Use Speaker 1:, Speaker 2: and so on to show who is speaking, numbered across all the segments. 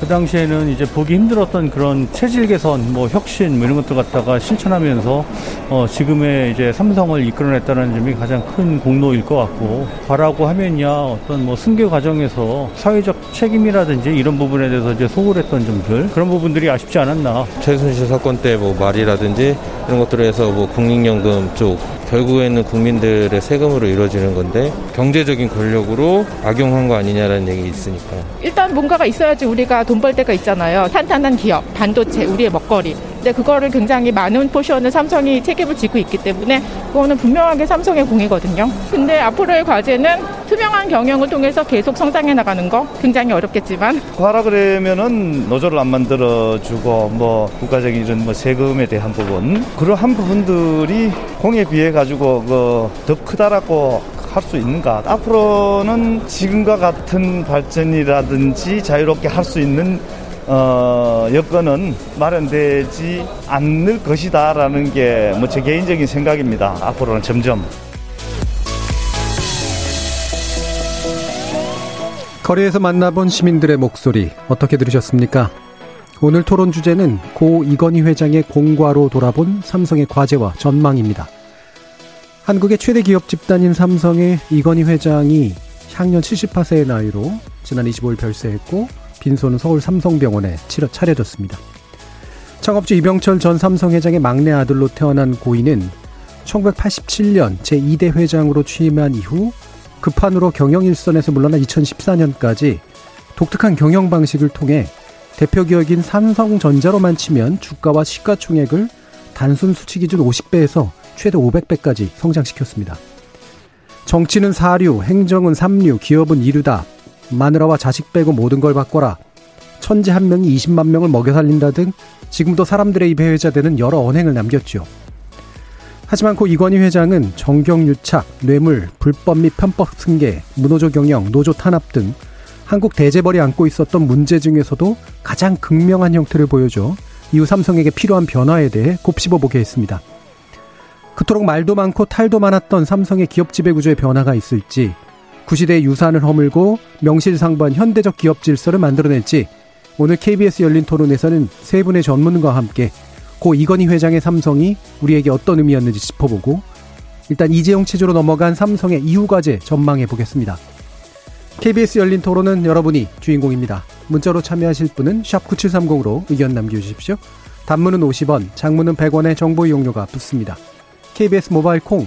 Speaker 1: 그 당시에는 이제 보기 힘들었던 그런 체질 개선, 뭐 혁신, 뭐 이런 것들 갖다가 실천하면서 어, 지금의 이제 삼성을 이끌어냈다는 점이 가장 큰 공로일 것 같고, 바라고 하면야 어떤 뭐 승계 과정에서 사회적 책임이라든지 이런 부분에 대해서 이제 소홀했던 점들, 그런 부분들이 아쉽지 않았나.
Speaker 2: 최순실 사건 때 뭐 말이라든지 이런 것들을 해서 뭐 국민연금 쪽 결국에는 국민들의 세금으로 이루어지는 건데 경제적인 권력으로 악용한 거 아니냐라는 얘기 있으니까
Speaker 3: 일단 뭔가가 있어야지 우리가 돈벌 데가 있잖아요. 탄탄한 기업, 반도체, 우리의 먹거리. 근데 그거를 굉장히 많은 포션을 삼성이 책임을 지고 있기 때문에 그거는 분명하게 삼성의 공이거든요. 근데 앞으로의 과제는 투명한 경영을 통해서 계속 성장해 나가는 거 굉장히 어렵겠지만
Speaker 4: 하라 그러면은 노조를 안 만들어 주고 뭐 국가적인 이런 뭐 세금에 대한 부분 그러한 부분들이 공에 비해 가지고 그더 크다라고 할수 있는가? 앞으로는 지금과 같은 발전이라든지 자유롭게 할 수 있는 어, 여건은 마련되지 않을 것이다라는 게 뭐 제 개인적인 생각입니다. 앞으로는 점점.
Speaker 5: 거리에서 만나본 시민들의 목소리 어떻게 들으셨습니까? 오늘 토론 주제는 고 이건희 회장의 공과로 돌아본 삼성의 과제와 전망입니다. 한국의 최대 기업 집단인 삼성의 이건희 회장이 향년 78세의 나이로 지난 25일 별세했고 빈소는 서울 삼성병원에 치러 차려졌습니다. 창업주 이병철 전 삼성 회장의 막내 아들로 태어난 고인은 1987년 제2대 회장으로 취임한 이후 급한으로 경영 일선에서 물러나 2014년까지 독특한 경영 방식을 통해 대표 기업인 삼성전자로만 치면 주가와 시가총액을 단순 수치 기준 50배에서 최대 500배까지 성장시켰습니다. 정치는 사류, 행정은 삼류, 기업은 이류다. 마누라와 자식 빼고 모든 걸 바꿔라. 천재 한 명이 20만 명을 먹여 살린다 등 지금도 사람들의 입에 회자되는 여러 언행을 남겼죠. 하지만 고 이건희 회장은 정경유착, 뇌물, 불법 및 편법 승계, 문호조 경영, 노조 탄압 등 한국 대재벌이 안고 있었던 문제 중에서도 가장 극명한 형태를 보여줘 이후 삼성에게 필요한 변화에 대해 곱씹어 보게 했습니다. 그토록 말도 많고 탈도 많았던 삼성의 기업 지배 구조의 변화가 있을지, 구시대의 유산을 허물고 명실상부한 현대적 기업 질서를 만들어낼지, 오늘 KBS 열린 토론에서는 세 분의 전문가와 함께 고 이건희 회장의 삼성이 우리에게 어떤 의미였는지 짚어보고, 일단 이재용 체제로 넘어간 삼성의 이후 과제 전망해 보겠습니다. KBS 열린 토론은 여러분이 주인공입니다. 문자로 참여하실 분은 9730으로 의견 남겨주십시오. 단문은 50원, 장문은 100원의 정보 이용료가 붙습니다. KBS 모바일 콩,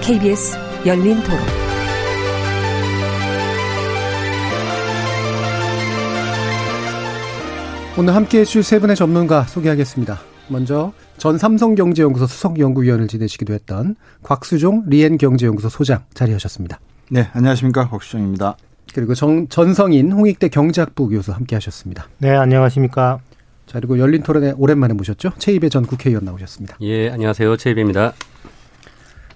Speaker 6: KBS 열린 토론.
Speaker 5: 오늘 함께 해주실 세 분의 전문가 소개하겠습니다. 먼저 전 삼성경제연구소 수석연구위원을 지내시기도 했던 곽수종 리엔경제연구소 소장 자리하셨습니다.
Speaker 7: 네, 안녕하십니까 곽수종입니다.
Speaker 5: 그리고 정, 전성인 홍익대 경제학부 교수 함께 하셨습니다.
Speaker 8: 네, 안녕하십니까.
Speaker 5: 자, 그리고 열린 토론에 오랜만에 모셨죠. 최입의 전 국회의원 나오셨습니다.
Speaker 9: 예, 안녕하세요. 최입입니다.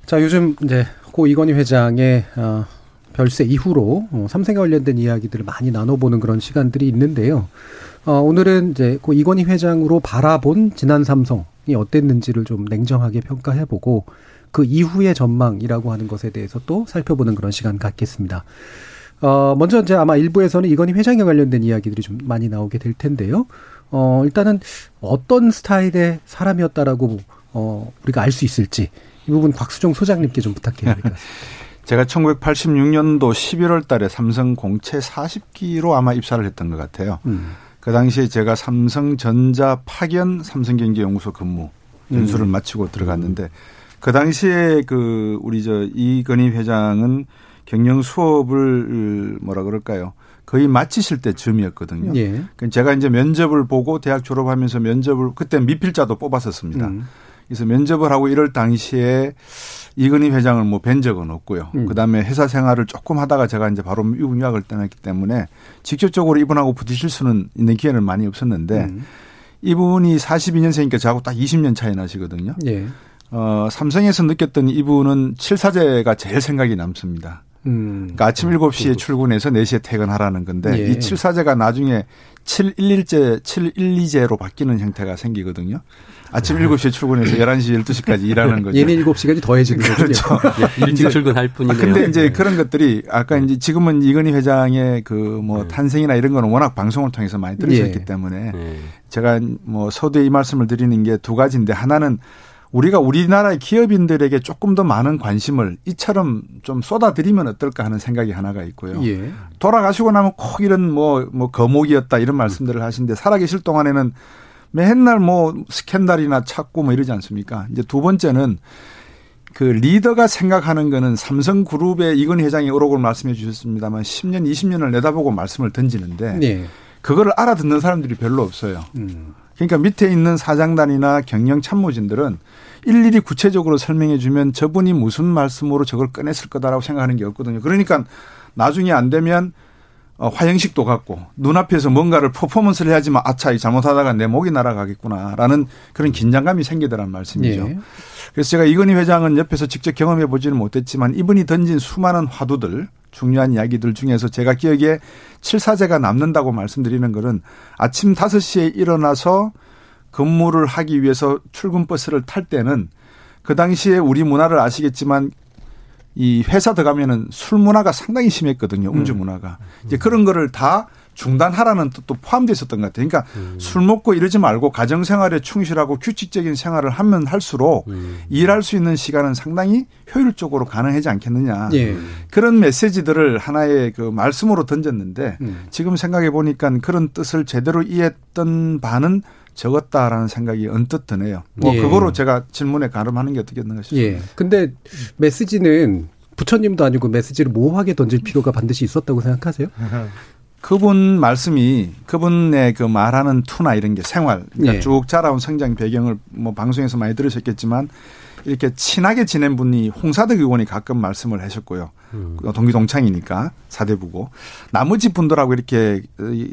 Speaker 5: 자, 요즘 이제 고 이건희 회장의 어, 별세 이후로 어, 삼성에 관련된 이야기들을 많이 나눠보는 그런 시간들이 있는데요. 어, 오늘은 이제 고 이건희 회장으로 바라본 지난 삼성이 어땠는지를 좀 냉정하게 평가해보고 그 이후의 전망이라고 하는 것에 대해서 또 살펴보는 그런 시간 갖겠습니다. 어, 먼저 이제 아마 일부에서는 이건희 회장에 관련된 이야기들이 좀 많이 나오게 될 텐데요. 어, 일단은 어떤 스타일의 사람이었다라고 어, 우리가 알 수 있을지 이 부분 곽수종 소장님께 좀 부탁해야 될 것 같습니다.
Speaker 7: 제가 1986년도 11월 달에 삼성 공채 40기로 아마 입사를 했던 것 같아요. 음. 그 당시에 제가 삼성전자 파견 삼성경제연구소 근무 연수를 음. 마치고 들어갔는데 그 당시에 그 우리 저 이건희 회장은 경영 수업을 뭐라 그럴까요? 거의 마치실 때쯤이었거든요.
Speaker 5: 예.
Speaker 7: 그러니까 제가 이제 면접을 보고 대학 졸업하면서 면접을 그때 미필자도 뽑았었습니다.
Speaker 5: 음.
Speaker 7: 그래서 면접을 하고 이럴 당시에 이건희 회장을 뭐 뵌 적은 없고요.
Speaker 5: 음.
Speaker 7: 그다음에 회사 생활을 조금 하다가 제가 이제 바로 미국 유학을 떠났기 때문에 직접적으로 이분하고 부딪힐 수는 있는 기회는 많이 없었는데
Speaker 5: 음.
Speaker 7: 이분이 42년생이니까 저하고 딱 20년 차이 나시거든요.
Speaker 5: 예.
Speaker 7: 어, 삼성에서 느꼈던 이분은 칠사제가 제일 생각이 남습니다.
Speaker 5: 음.
Speaker 7: 그러니까 아침 7시에 출근해서 4시에 퇴근하라는 건데
Speaker 5: 예.
Speaker 7: 이 칠사제가 나중에 711제, 712제로 바뀌는 형태가 생기거든요. 아침 7시에 출근해서 11시, 12시까지 일하는 거죠.
Speaker 5: 얘는 7시까지 더해지는 거죠.
Speaker 7: 그렇죠.
Speaker 8: 일찍 출근할 뿐이네요.
Speaker 7: 근데 이제 그런 것들이 아까 이제 지금은 이건희 회장의 그 뭐 탄생이나 이런 거는 워낙 방송을 통해서 많이 들으셨기
Speaker 5: 예.
Speaker 7: 때문에
Speaker 8: 네.
Speaker 7: 제가 뭐 서두에 이 말씀을 드리는 게 두 가지인데 하나는 우리가 우리나라의 기업인들에게 조금 더 많은 관심을 이처럼 좀 쏟아드리면 어떨까 하는 생각이 하나가 있고요.
Speaker 5: 예.
Speaker 7: 돌아가시고 나면 꼭 이런 뭐, 뭐 거목이었다 이런 말씀들을 하시는데 살아계실 동안에는 맨날 뭐 스캔들이나 찾고 뭐 이러지 않습니까? 이제 두 번째는 그 리더가 생각하는 거는 삼성그룹의 이건희 회장이 어록을 말씀해 주셨습니다만 10년, 20년을 내다보고 말씀을 던지는데
Speaker 5: 예.
Speaker 7: 그거를 알아듣는 사람들이 별로 없어요.
Speaker 5: 음.
Speaker 7: 그러니까 밑에 있는 사장단이나 경영 참모진들은 일일이 구체적으로 설명해 주면 저분이 무슨 말씀으로 저걸 꺼냈을 거다라고 생각하는 게 없거든요. 그러니까 나중에 안 되면 어, 화형식도 갖고 눈앞에서 뭔가를 퍼포먼스를 해야지만 아차 이 잘못하다가 내 목이 날아가겠구나라는 그런 긴장감이 생기더란 말씀이죠.
Speaker 5: 예.
Speaker 7: 그래서 제가 이건희 회장은 옆에서 직접 경험해 보지는 못했지만 이분이 던진 수많은 화두들 중요한 이야기들 중에서 제가 기억에 칠사제가 남는다고 말씀드리는 것은 아침 5시에 일어나서 근무를 하기 위해서 출근 버스를 탈 때는 그 당시에 우리 문화를 아시겠지만 이 회사 들어가면은 술 문화가 상당히 심했거든요. 음주 문화가. 이제 그런 거를 다 중단하라는 뜻도 포함되어 있었던 것 같아요. 그러니까 술 먹고 이러지 말고 가정 생활에 충실하고 규칙적인 생활을 하면 할수록 일할 수 있는 시간은 상당히 효율적으로 가능하지 않겠느냐.
Speaker 5: 예.
Speaker 7: 그런 메시지들을 하나의 그 말씀으로 던졌는데
Speaker 5: 음.
Speaker 7: 지금 생각해 보니까 그런 뜻을 제대로 이해했던 바는 적었다라는 생각이 언뜻 드네요. 뭐
Speaker 5: 예.
Speaker 7: 그거로 제가 질문에 가름하는 게 어떻겠는가 싶습니다.
Speaker 5: 예. 근데 메시지는 부처님도 아니고 메시지를 모호하게 던질 필요가 반드시 있었다고 생각하세요?
Speaker 7: 그분 말씀이 그분의 그 말하는 투나 이런 게 생활, 그러니까
Speaker 5: 예.
Speaker 7: 쭉 자라온 성장 배경을 뭐 방송에서 많이 들으셨겠지만 이렇게 친하게 지낸 분이 홍사덕 의원이 가끔 말씀을 하셨고요. 동기 동창이니까 사대부고 나머지 분들하고 이렇게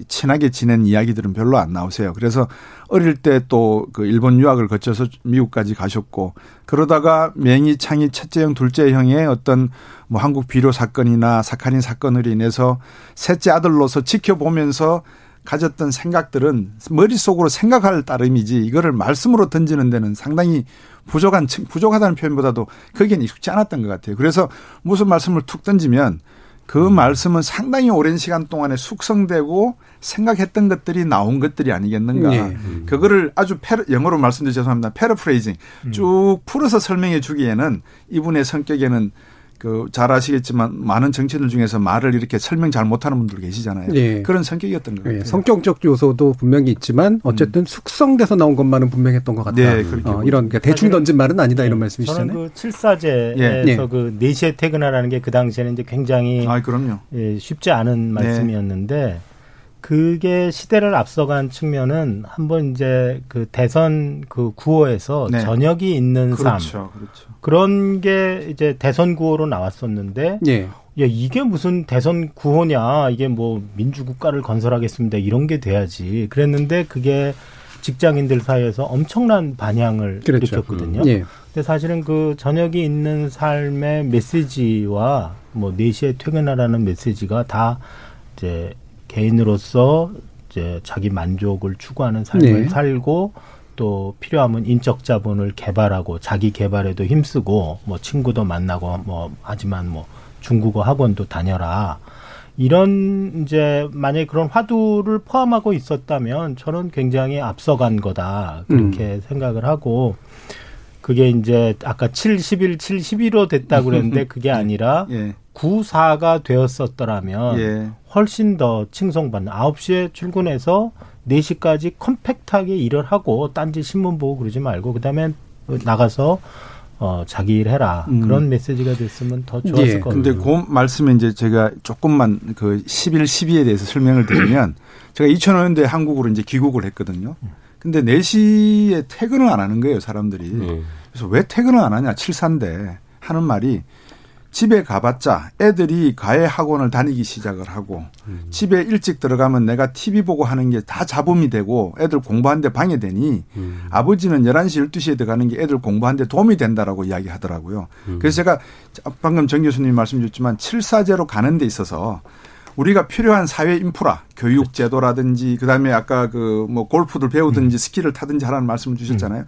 Speaker 7: 친하게 지낸 이야기들은 별로 안 나오세요. 그래서 어릴 때 또 그 일본 유학을 거쳐서 미국까지 가셨고 그러다가 맹이 창이 첫째 형, 둘째 형의 어떤 뭐 한국 비료 사건이나 사카린 사건으로 인해서 셋째 아들로서 지켜보면서 가졌던 생각들은 머릿속으로 생각할 따름이지 이거를 말씀으로 던지는 데는 상당히 부족한 층- 부족하다는 표현보다도 거기엔 익숙지 않았던 것 같아요. 그래서 무슨 말씀을 툭 던지면 그 말씀은 상당히 오랜 시간 동안에 숙성되고 생각했던 것들이 나온 것들이 아니겠는가.
Speaker 5: 예.
Speaker 7: 그거를 아주 페르, 영어로 말씀드려 죄송합니다. 패러프레이징 쭉 풀어서 설명해 주기에는 이분의 성격에는 그 잘 아시겠지만 많은 정치인들 중에서 말을 이렇게 설명 잘 못하는 분들 계시잖아요.
Speaker 5: 예.
Speaker 7: 그런 성격이었던 것 같아요.
Speaker 5: 예, 성격적 요소도 분명히 있지만 어쨌든 숙성돼서 나온 것만은 분명했던 것 같다.
Speaker 7: 네, 그렇게
Speaker 5: 어, 이런 그러니까 대충 던진 말은 아니다 이런
Speaker 9: 저는
Speaker 5: 말씀이시잖아요.
Speaker 9: 그 칠사제에서
Speaker 7: 예.
Speaker 9: 그 4시에 퇴근하라는 게 그 당시에는 이제 굉장히
Speaker 7: 아, 그럼요.
Speaker 9: 예, 쉽지 않은
Speaker 7: 네.
Speaker 9: 말씀이었는데 그게 시대를 앞서간 측면은 한번 이제 그 대선 그 구호에서
Speaker 7: 네.
Speaker 9: 저녁이 있는 삶
Speaker 7: 그렇죠. 그렇죠.
Speaker 9: 그런 게 이제 대선 구호로 나왔었는데
Speaker 5: 예.
Speaker 9: 야 이게 무슨 대선 구호냐 이게 뭐 민주국가를 건설하겠습니다 이런 게 돼야지 그랬는데 그게 직장인들 사이에서 엄청난 반향을
Speaker 5: 그렇죠.
Speaker 9: 일으켰거든요.
Speaker 5: 예.
Speaker 9: 근데 사실은 그 저녁이 있는 삶의 메시지와 뭐 4시에 퇴근하라는 메시지가 다 이제 개인으로서 이제 자기 만족을 추구하는 삶을
Speaker 5: 네.
Speaker 9: 살고 또 필요하면 인적 자본을 개발하고 자기 개발에도 힘쓰고 뭐 친구도 만나고 뭐 하지만 뭐 중국어 학원도 다녀라. 이런 이제 만약에 그런 화두를 포함하고 있었다면 저는 굉장히 앞서간 거다. 그렇게 생각을 하고 그게 이제 아까 70일, 71로 됐다고 그랬는데 그게 아니라
Speaker 7: 예.
Speaker 9: 94가 되었었더라면
Speaker 7: 예.
Speaker 9: 훨씬 더 칭송받는 9시에 출근해서 4시까지 컴팩트하게 일을 하고 딴지 신문 보고 그러지 말고 그다음에 나가서 어, 자기 일 해라.
Speaker 7: 음.
Speaker 9: 그런 메시지가 됐으면 더 좋았을
Speaker 7: 예,
Speaker 9: 것 같아요.
Speaker 7: 근데 그 말씀에 이제 제가 조금만 그 11, 12에 대해서 설명을 드리면 제가 2005년도에 한국으로 이제 귀국을 했거든요. 근데 4시에 퇴근을 안 하는 거예요, 사람들이. 그래서 왜 퇴근을 안 하냐, 7사인데 하는 말이 집에 가봤자 애들이 과외 학원을 다니기 시작을 하고 집에 일찍 들어가면 내가 TV 보고 하는 게 다 잡음이 되고 애들 공부하는데 방해되니 아버지는 11시, 12시에 들어가는 게 애들 공부하는데 도움이 된다라고 이야기 하더라고요. 그래서 제가 방금 정 교수님 말씀 주셨지만 7사제로 가는 데 있어서 우리가 필요한 사회 인프라, 교육 제도라든지 그다음에 아까 그 뭐 골프를 배우든지 스키를 타든지 하라는 말씀을 주셨잖아요.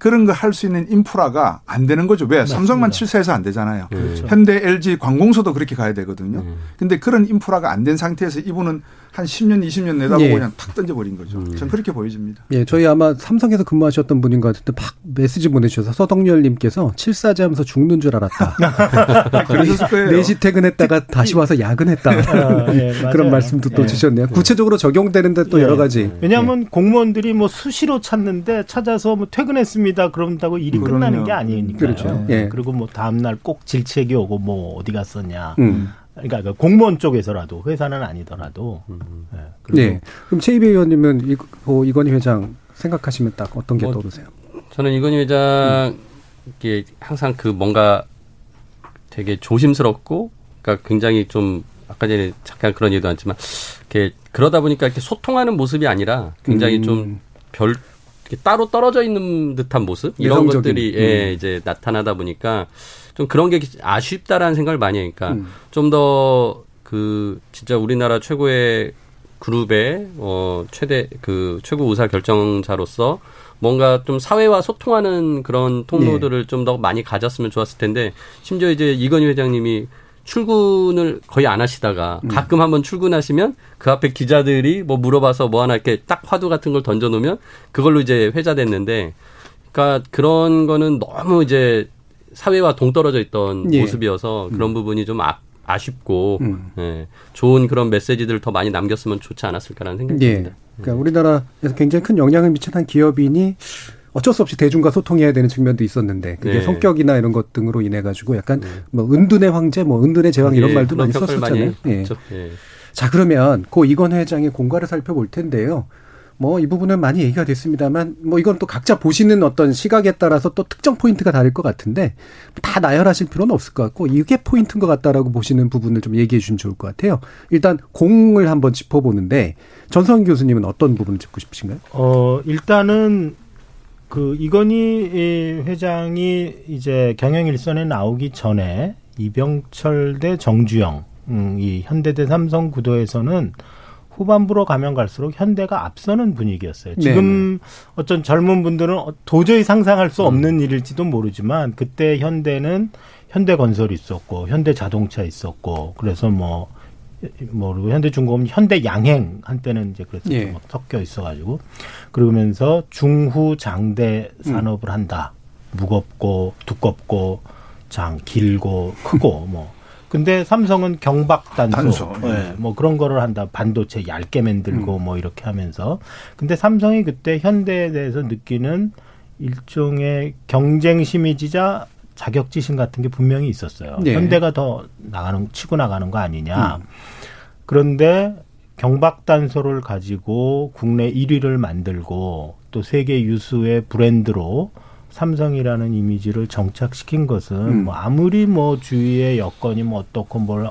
Speaker 7: 그런 거 할 수 있는 인프라가 안 되는 거죠. 왜? 삼성만 7사에서 안 되잖아요.
Speaker 9: 그렇죠.
Speaker 7: 현대, LG, 관공서도 그렇게 가야 되거든요. 근데 그런 인프라가 안 된 상태에서 이분은 한 10년, 20년 내다보고
Speaker 5: 예.
Speaker 7: 그냥 탁 던져버린 거죠. 전 그렇게 보여집니다.
Speaker 5: 예, 저희 아마 삼성에서 근무하셨던 분인 것 같은데 막 메시지 보내주셔서 서덕열님께서 칠사제 하면서 죽는 줄 알았다.
Speaker 7: 그러셨을 거예요.
Speaker 5: 4시 퇴근했다가 다시 와서 야근했다.
Speaker 9: 아, 예, 맞아요.
Speaker 5: 그런 말씀도 또
Speaker 9: 예.
Speaker 5: 주셨네요. 구체적으로 적용되는데 또
Speaker 9: 예.
Speaker 5: 여러 가지.
Speaker 9: 왜냐하면 공무원들이 뭐 수시로 찾는데 찾아서 뭐 퇴근했습니다. 그런다고 일이
Speaker 7: 그럼요.
Speaker 9: 끝나는 게 아니니까요.
Speaker 5: 그렇죠. 예.
Speaker 9: 그리고 뭐 다음 날 꼭 질책이 오고 뭐 어디 갔었냐.
Speaker 5: 음.
Speaker 9: 그러니까 그 공무원 쪽에서라도 회사는 아니더라도. 예. 그리고
Speaker 5: 네. 그럼 최이배 의원님은 이, 그 이건희 회장 생각하시면 딱 어떤 게
Speaker 8: 뭐,
Speaker 5: 떠오르세요?
Speaker 8: 저는 이건희 회장 이게 항상 그 뭔가 되게 조심스럽고 그러니까 굉장히 좀 아까 전에 잠깐 그런 얘기도 했지만 이렇게 그러다 보니까 이렇게 소통하는 모습이 아니라 굉장히
Speaker 5: 음.
Speaker 8: 좀 별 따로 떨어져 있는 듯한 모습 이런
Speaker 5: 내성적인.
Speaker 8: 것들이 예, 이제 나타나다 보니까 좀 그런 게 아쉽다라는 생각을 많이 하니까
Speaker 5: 음.
Speaker 8: 좀더 그 진짜 우리나라 최고의 그룹의 어 최대 그 최고 의사 결정자로서 뭔가 좀 사회와 소통하는 그런 통로들을 좀더 많이 가졌으면 좋았을 텐데 심지어 이제 이건희 회장님이 출근을 거의 안 하시다가 가끔 한번 출근하시면 그 앞에 기자들이 뭐 물어봐서 뭐 하나 이렇게 딱 화두 같은 걸 던져 놓으면 그걸로 이제 회자됐는데 그러니까 그런 거는 너무 이제 사회와 동떨어져 있던
Speaker 5: 예.
Speaker 8: 모습이어서 그런 부분이 좀 아, 아쉽고
Speaker 5: 음.
Speaker 8: 예, 좋은 그런 메시지들을 더 많이 남겼으면 좋지 않았을까라는 생각이
Speaker 5: 예.
Speaker 8: 듭니다.
Speaker 5: 그러니까 우리나라에서 굉장히 큰 영향을 미친 한 기업인이 어쩔 수 없이 대중과 소통해야 되는 측면도 있었는데 그게
Speaker 8: 네.
Speaker 5: 성격이나 이런 것 등으로 인해 가지고 약간 뭐 은둔의 황제, 뭐 은둔의 제왕 이런
Speaker 8: 예,
Speaker 5: 말도 많이 썼었잖아요.
Speaker 8: 많이
Speaker 5: 예.
Speaker 8: 예.
Speaker 5: 자 그러면 고 이건 회장의 공과를 살펴볼 텐데요. 뭐 이 부분은 많이 얘기가 됐습니다만 뭐 이건 또 각자 보시는 어떤 시각에 따라서 또 특정 포인트가 다를 것 같은데 다 나열하실 필요는 없을 것 같고 이게 포인트인 것 같다라고 보시는 부분을 좀 얘기해 주시면 좋을 것 같아요. 일단 공을 한번 짚어보는데 전성 교수님은 어떤 부분을 짚고 싶으신가요?
Speaker 9: 어, 일단은 그 이건희 이 회장이 이제 경영 일선에 나오기 전에 이병철 대 정주영 음, 이 현대대 삼성 구도에서는 후반부로 가면 갈수록 현대가 앞서는 분위기였어요. 지금 어떤 젊은 분들은 어, 도저히 상상할 수 없는 일일지도 모르지만 그때 현대는 현대건설이 있었고 현대자동차 있었고 그래서 뭐 모르고 현대중공업 현대 양행 한때는 이제 그래서
Speaker 5: 예.
Speaker 9: 막 섞여 있어가지고. 그러면서 중후 장대 산업을 한다. 무겁고 두껍고 장 길고 크고 뭐. 근데 삼성은 경박단소
Speaker 7: 단소, 예.
Speaker 9: 예, 뭐 그런 거를 한다. 반도체 얇게 만들고 뭐 이렇게 하면서. 근데 삼성이 그때 현대에 대해서 느끼는 일종의 경쟁 심이지자 자격지심 같은 게 분명히 있었어요.
Speaker 5: 네.
Speaker 9: 현대가 더 나가는 치고 나가는 거 아니냐. 그런데 경박단소를 가지고 국내 1위를 만들고 또 세계 유수의 브랜드로 삼성이라는 이미지를 정착시킨 것은
Speaker 5: 음.
Speaker 9: 뭐 아무리 뭐 주위의 여건이 뭐 어떻고 뭘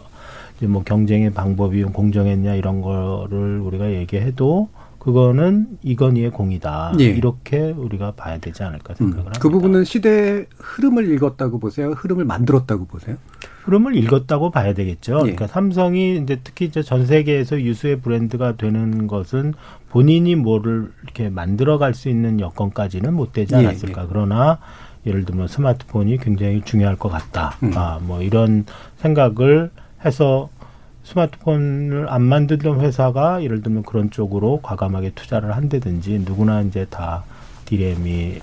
Speaker 9: 뭐 경쟁의 방법이 공정했냐 이런 거를 우리가 얘기해도 그거는 이건희의 공이다.
Speaker 5: 예.
Speaker 9: 이렇게 우리가 봐야 되지 않을까 생각을 합니다.
Speaker 5: 그 부분은 시대의 흐름을 읽었다고 보세요? 흐름을 만들었다고 보세요?
Speaker 9: 흐름을 읽었다고 봐야 되겠죠.
Speaker 5: 예.
Speaker 9: 그러니까 삼성이 이제 특히 이제 전 세계에서 유수의 브랜드가 되는 것은 본인이 뭐를 이렇게 만들어갈 수 있는 여건까지는 못 되지
Speaker 5: 예,
Speaker 9: 않았을까. 그러나 예를 들면 스마트폰이 굉장히 중요할 것 같다.
Speaker 5: 음.
Speaker 9: 아, 뭐 이런 생각을 해서 스마트폰을 안 만들던 회사가 예를 들면 그런 쪽으로 과감하게 투자를 한다든지 누구나 이제 다 디램이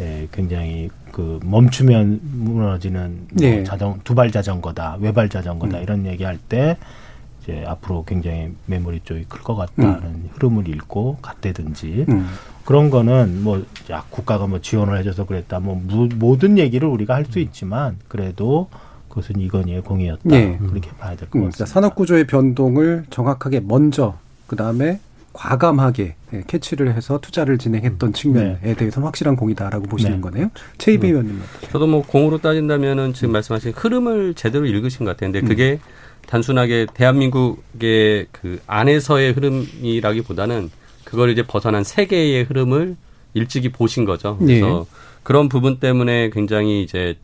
Speaker 9: 예, 굉장히 그 멈추면 무너지는 뭐
Speaker 5: 네.
Speaker 9: 자동 두발 자전거다 외발 자전거다
Speaker 5: 음.
Speaker 9: 이런 얘기할 때 이제 앞으로 굉장히 메모리 쪽이 클 것 같다는 흐름을 읽고 갔다든지
Speaker 5: 음.
Speaker 9: 그런 거는 뭐 야, 국가가 뭐 지원을 해줘서 그랬다. 뭐 무, 모든 얘기를 우리가 할 수 있지만 그래도 그것은 이건희의 공이었다.
Speaker 5: 예.
Speaker 9: 그렇게 봐야 될것
Speaker 5: 그러니까
Speaker 9: 같습니다.
Speaker 5: 산업 구조의 변동을 정확하게 먼저 그 다음에 과감하게 예, 캐치를 해서 투자를 진행했던 측면에 대해서는 확실한 공이다라고 보시는
Speaker 9: 네.
Speaker 5: 거네요. 최이배 의원님.
Speaker 8: 저도 뭐 공으로 따진다면은 지금 말씀하신 흐름을 제대로 읽으신 것 같아요. 근데 그게 단순하게 대한민국의 그 안에서의 흐름이라기보다는 그걸 이제 벗어난 세계의 흐름을 일찍이 보신 거죠. 그래서 그런 부분 때문에 굉장히 이제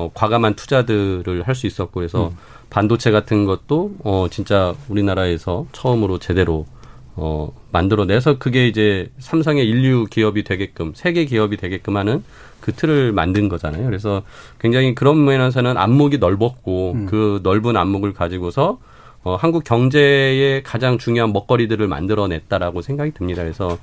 Speaker 8: 어, 과감한 투자들을 할 수 있었고 그래서 반도체 같은 것도 어 진짜 우리나라에서 처음으로 제대로 어 만들어내서 그게 이제 삼성의 인류 기업이 되게끔 세계 기업이 되게끔 하는 그 틀을 만든 거잖아요. 그래서 굉장히 그런 면에서는 안목이 넓었고 그 넓은 안목을 가지고서 어, 한국 경제의 가장 중요한 먹거리들을 만들어냈다라고 생각이 듭니다. 그래서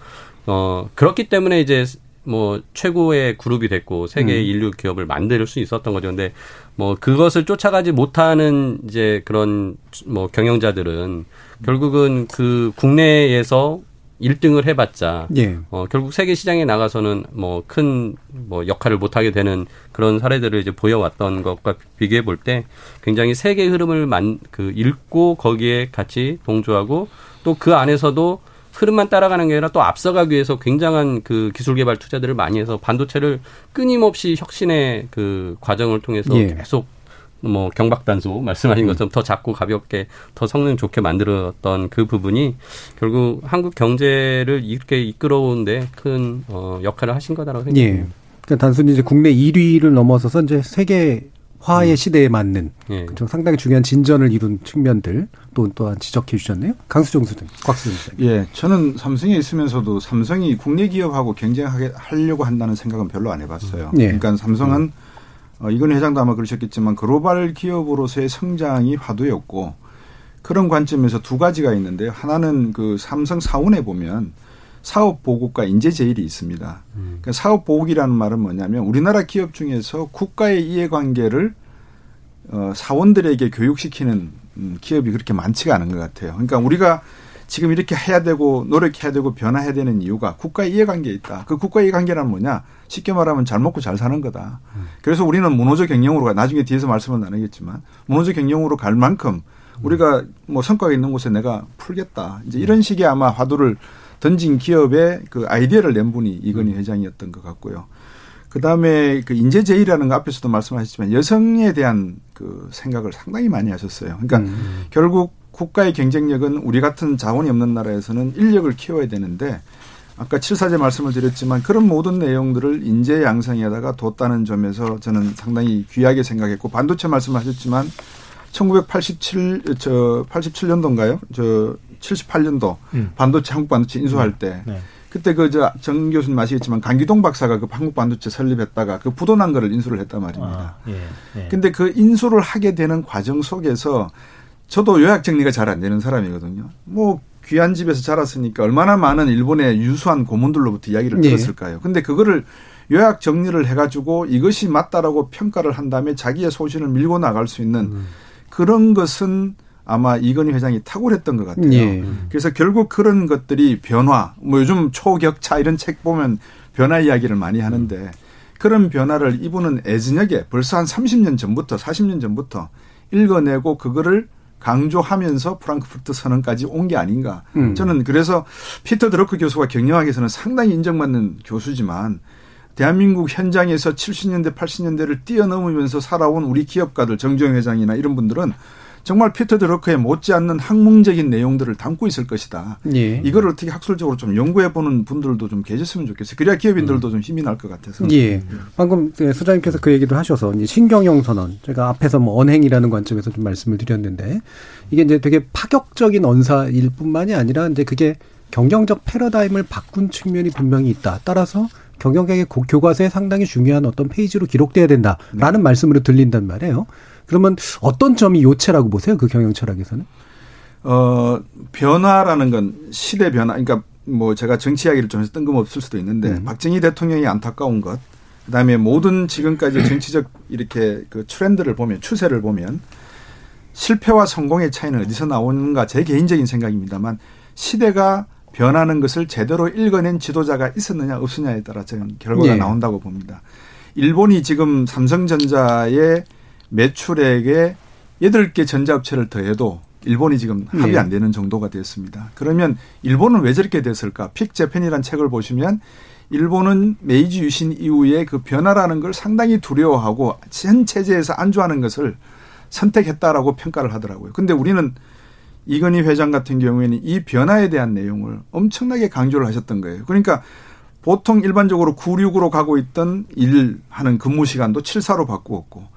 Speaker 8: 어, 그렇기 때문에 이제 뭐 최고의 그룹이 됐고 세계 의 인류 기업을 만들 수 있었던 거죠. 근데 뭐 그것을 쫓아가지 못하는 이제 그런 뭐 경영자들은 결국은 그 국내에서 1등을 해봤자
Speaker 5: 예.
Speaker 8: 어, 결국 세계 시장에 나가서는 뭐 큰뭐 역할을 못하게 되는 그런 사례들을 이제 보여왔던 것과 비교해 볼 때 굉장히 세계 흐름을 만, 그 읽고 거기에 같이 동조하고 또 그 안에서도 흐름만 따라가는 게 아니라 또 앞서가기 위해서 굉장한 그 기술 개발 투자들을 많이 해서 반도체를 끊임없이 혁신의 그 과정을 통해서
Speaker 5: 예.
Speaker 8: 계속 뭐 경박단소 말씀하신 것처럼 더 작고 가볍게 더 성능 좋게 만들었던 그 부분이 결국 한국 경제를 이렇게 이끌어오는데 큰 어, 역할을 하신 거다라고
Speaker 5: 예.
Speaker 8: 생각합니다.
Speaker 5: 그러니까 단순히 이제 국내 1위를 넘어서서 이제 세계 화의 시대에 맞는
Speaker 8: 예.
Speaker 5: 좀 상당히 중요한 진전을 이룬 측면들 또 또한 지적해 주셨네요. 강수정 수등, 곽수정 수등.
Speaker 7: 예, 저는 삼성에 있으면서도 삼성이 국내 기업하고 경쟁하게 하려고 한다는 생각은 별로 안 해봤어요.
Speaker 5: 예.
Speaker 7: 그러니까 삼성은 어, 이건 회장도 아마 그러셨겠지만 글로벌 기업으로서의 성장이 화두였고 그런 관점에서 두 가지가 있는데요. 하나는 그 삼성 사원에 보면 사업 보국과 인재 제일이 있습니다. 그러니까 사업 보국이라는 말은 뭐냐면 우리나라 기업 중에서 국가의 이해관계를 어, 사원들에게 교육시키는 음, 기업이 그렇게 많지가 않은 것 같아요. 그러니까 우리가 지금 이렇게 해야 되고 노력해야 되고 변화해야 되는 이유가 국가 이해관계에 있다. 그 국가 이해관계란 뭐냐? 쉽게 말하면 잘 먹고 잘 사는 거다. 그래서 우리는 문호조 경영으로 가. 나중에 뒤에서 말씀은 나누겠지만 문호조 경영으로 갈 만큼 우리가 뭐 성과가 있는 곳에 내가 풀겠다. 이제 이런 식의 아마 화두를 던진 기업의 그 아이디어를 낸 분이 이건희 회장이었던 것 같고요. 그 다음에 그 인재 제의라는 거 앞에서도 말씀하셨지만 여성에 대한 그 생각을 상당히 많이 하셨어요. 그러니까 결국 국가의 경쟁력은 우리 같은 자원이 없는 나라에서는 인력을 키워야 되는데 아까 칠사제 말씀을 드렸지만 그런 모든 내용들을 인재 양성에다가 뒀다는 점에서 저는 상당히 귀하게 생각했고 반도체 말씀하셨지만 1987, 저 87년도인가요? 저 78년도
Speaker 9: 음.
Speaker 7: 반도체 한국 반도체 인수할 때
Speaker 9: 네.
Speaker 7: 그때 그 저 정 교수님 아시겠지만 강기동 박사가 그 한국 반도체 설립했다가 그 부도난 거를 인수를 했단 말입니다.
Speaker 9: 아, 예, 예.
Speaker 7: 근데 그 인수를 하게 되는 과정 속에서 저도 요약 정리가 잘 안 되는 사람이거든요. 뭐 귀한 집에서 자랐으니까 얼마나 많은 일본의 유수한 고문들로부터 이야기를
Speaker 5: 예.
Speaker 7: 들었을까요? 근데 그거를 요약 정리를 해가지고 이것이 맞다라고 평가를 한 다음에 자기의 소신을 밀고 나갈 수 있는 그런 것은 아마 이건희 회장이 탁월했던 것 같아요.
Speaker 5: 예.
Speaker 7: 그래서 결국 그런 것들이 변화, 뭐 요즘 초격차 이런 책 보면 변화 이야기를 많이 하는데 그런 변화를 이분은 애증하게 벌써 한 30년 전부터 40년 전부터 읽어내고 그거를 강조하면서 프랑크푸르트 선언까지 온 게 아닌가.
Speaker 5: 음.
Speaker 7: 저는 그래서 피터 드러크 교수가 경영학에서는 상당히 인정받는 교수지만 대한민국 현장에서 70년대, 80년대를 뛰어넘으면서 살아온 우리 기업가들, 정주영 회장이나 이런 분들은 정말 피터 드러크에 못지않는 학문적인 내용들을 담고 있을 것이다.
Speaker 5: 예.
Speaker 7: 이걸 어떻게 학술적으로 좀 연구해 보는 분들도 좀 계셨으면 좋겠어요. 그래야 기업인들도 좀 힘이 날 것 같아서.
Speaker 5: 예. 방금 그 소장님께서 그 얘기도 하셔서 이제 신경영 선언 제가 앞에서 뭐 언행이라는 관점에서 좀 말씀을 드렸는데 이게 이제 되게 파격적인 언사일 뿐만이 아니라 이제 그게 경영적 패러다임을 바꾼 측면이 분명히 있다. 따라서 경영계의 고- 교과서에 상당히 중요한 어떤 페이지로 기록돼야 된다라는 말씀으로 들린단 말이에요. 그러면 어떤 점이 요체라고 보세요? 그 경영 철학에서는?
Speaker 7: 어, 변화라는 건 시대 변화. 그러니까 뭐 제가 정치 이야기를 좀 해서 뜬금없을 수도 있는데
Speaker 5: 음.
Speaker 7: 박정희 대통령이 안타까운 것. 그다음에 모든 지금까지 정치적 이렇게 그 트렌드를 보면 추세를 보면 실패와 성공의 차이는 어디서 나오는가 제 개인적인 생각입니다만 시대가 변하는 것을 제대로 읽어낸 지도자가 있었느냐 없었냐에 따라 저는 결과가
Speaker 5: 예.
Speaker 7: 나온다고 봅니다. 일본이 지금 삼성전자의 매출액에 여덟 개 전자업체를 더해도 일본이 지금 합이
Speaker 5: 예.
Speaker 7: 안 되는 정도가 됐습니다. 그러면 일본은 왜 저렇게 됐을까? 픽 재팬이라는 책을 보시면 일본은 메이지 유신 이후에 그 변화라는 걸 상당히 두려워하고 현 체제에서 안주하는 것을 선택했다라고 평가를 하더라고요. 근데 우리는 이건희 회장 같은 경우에는 이 변화에 대한 내용을 엄청나게 강조를 하셨던 거예요. 그러니까 보통 일반적으로 96으로 가고 있던 일 하는 근무 시간도 74로 바꾸었고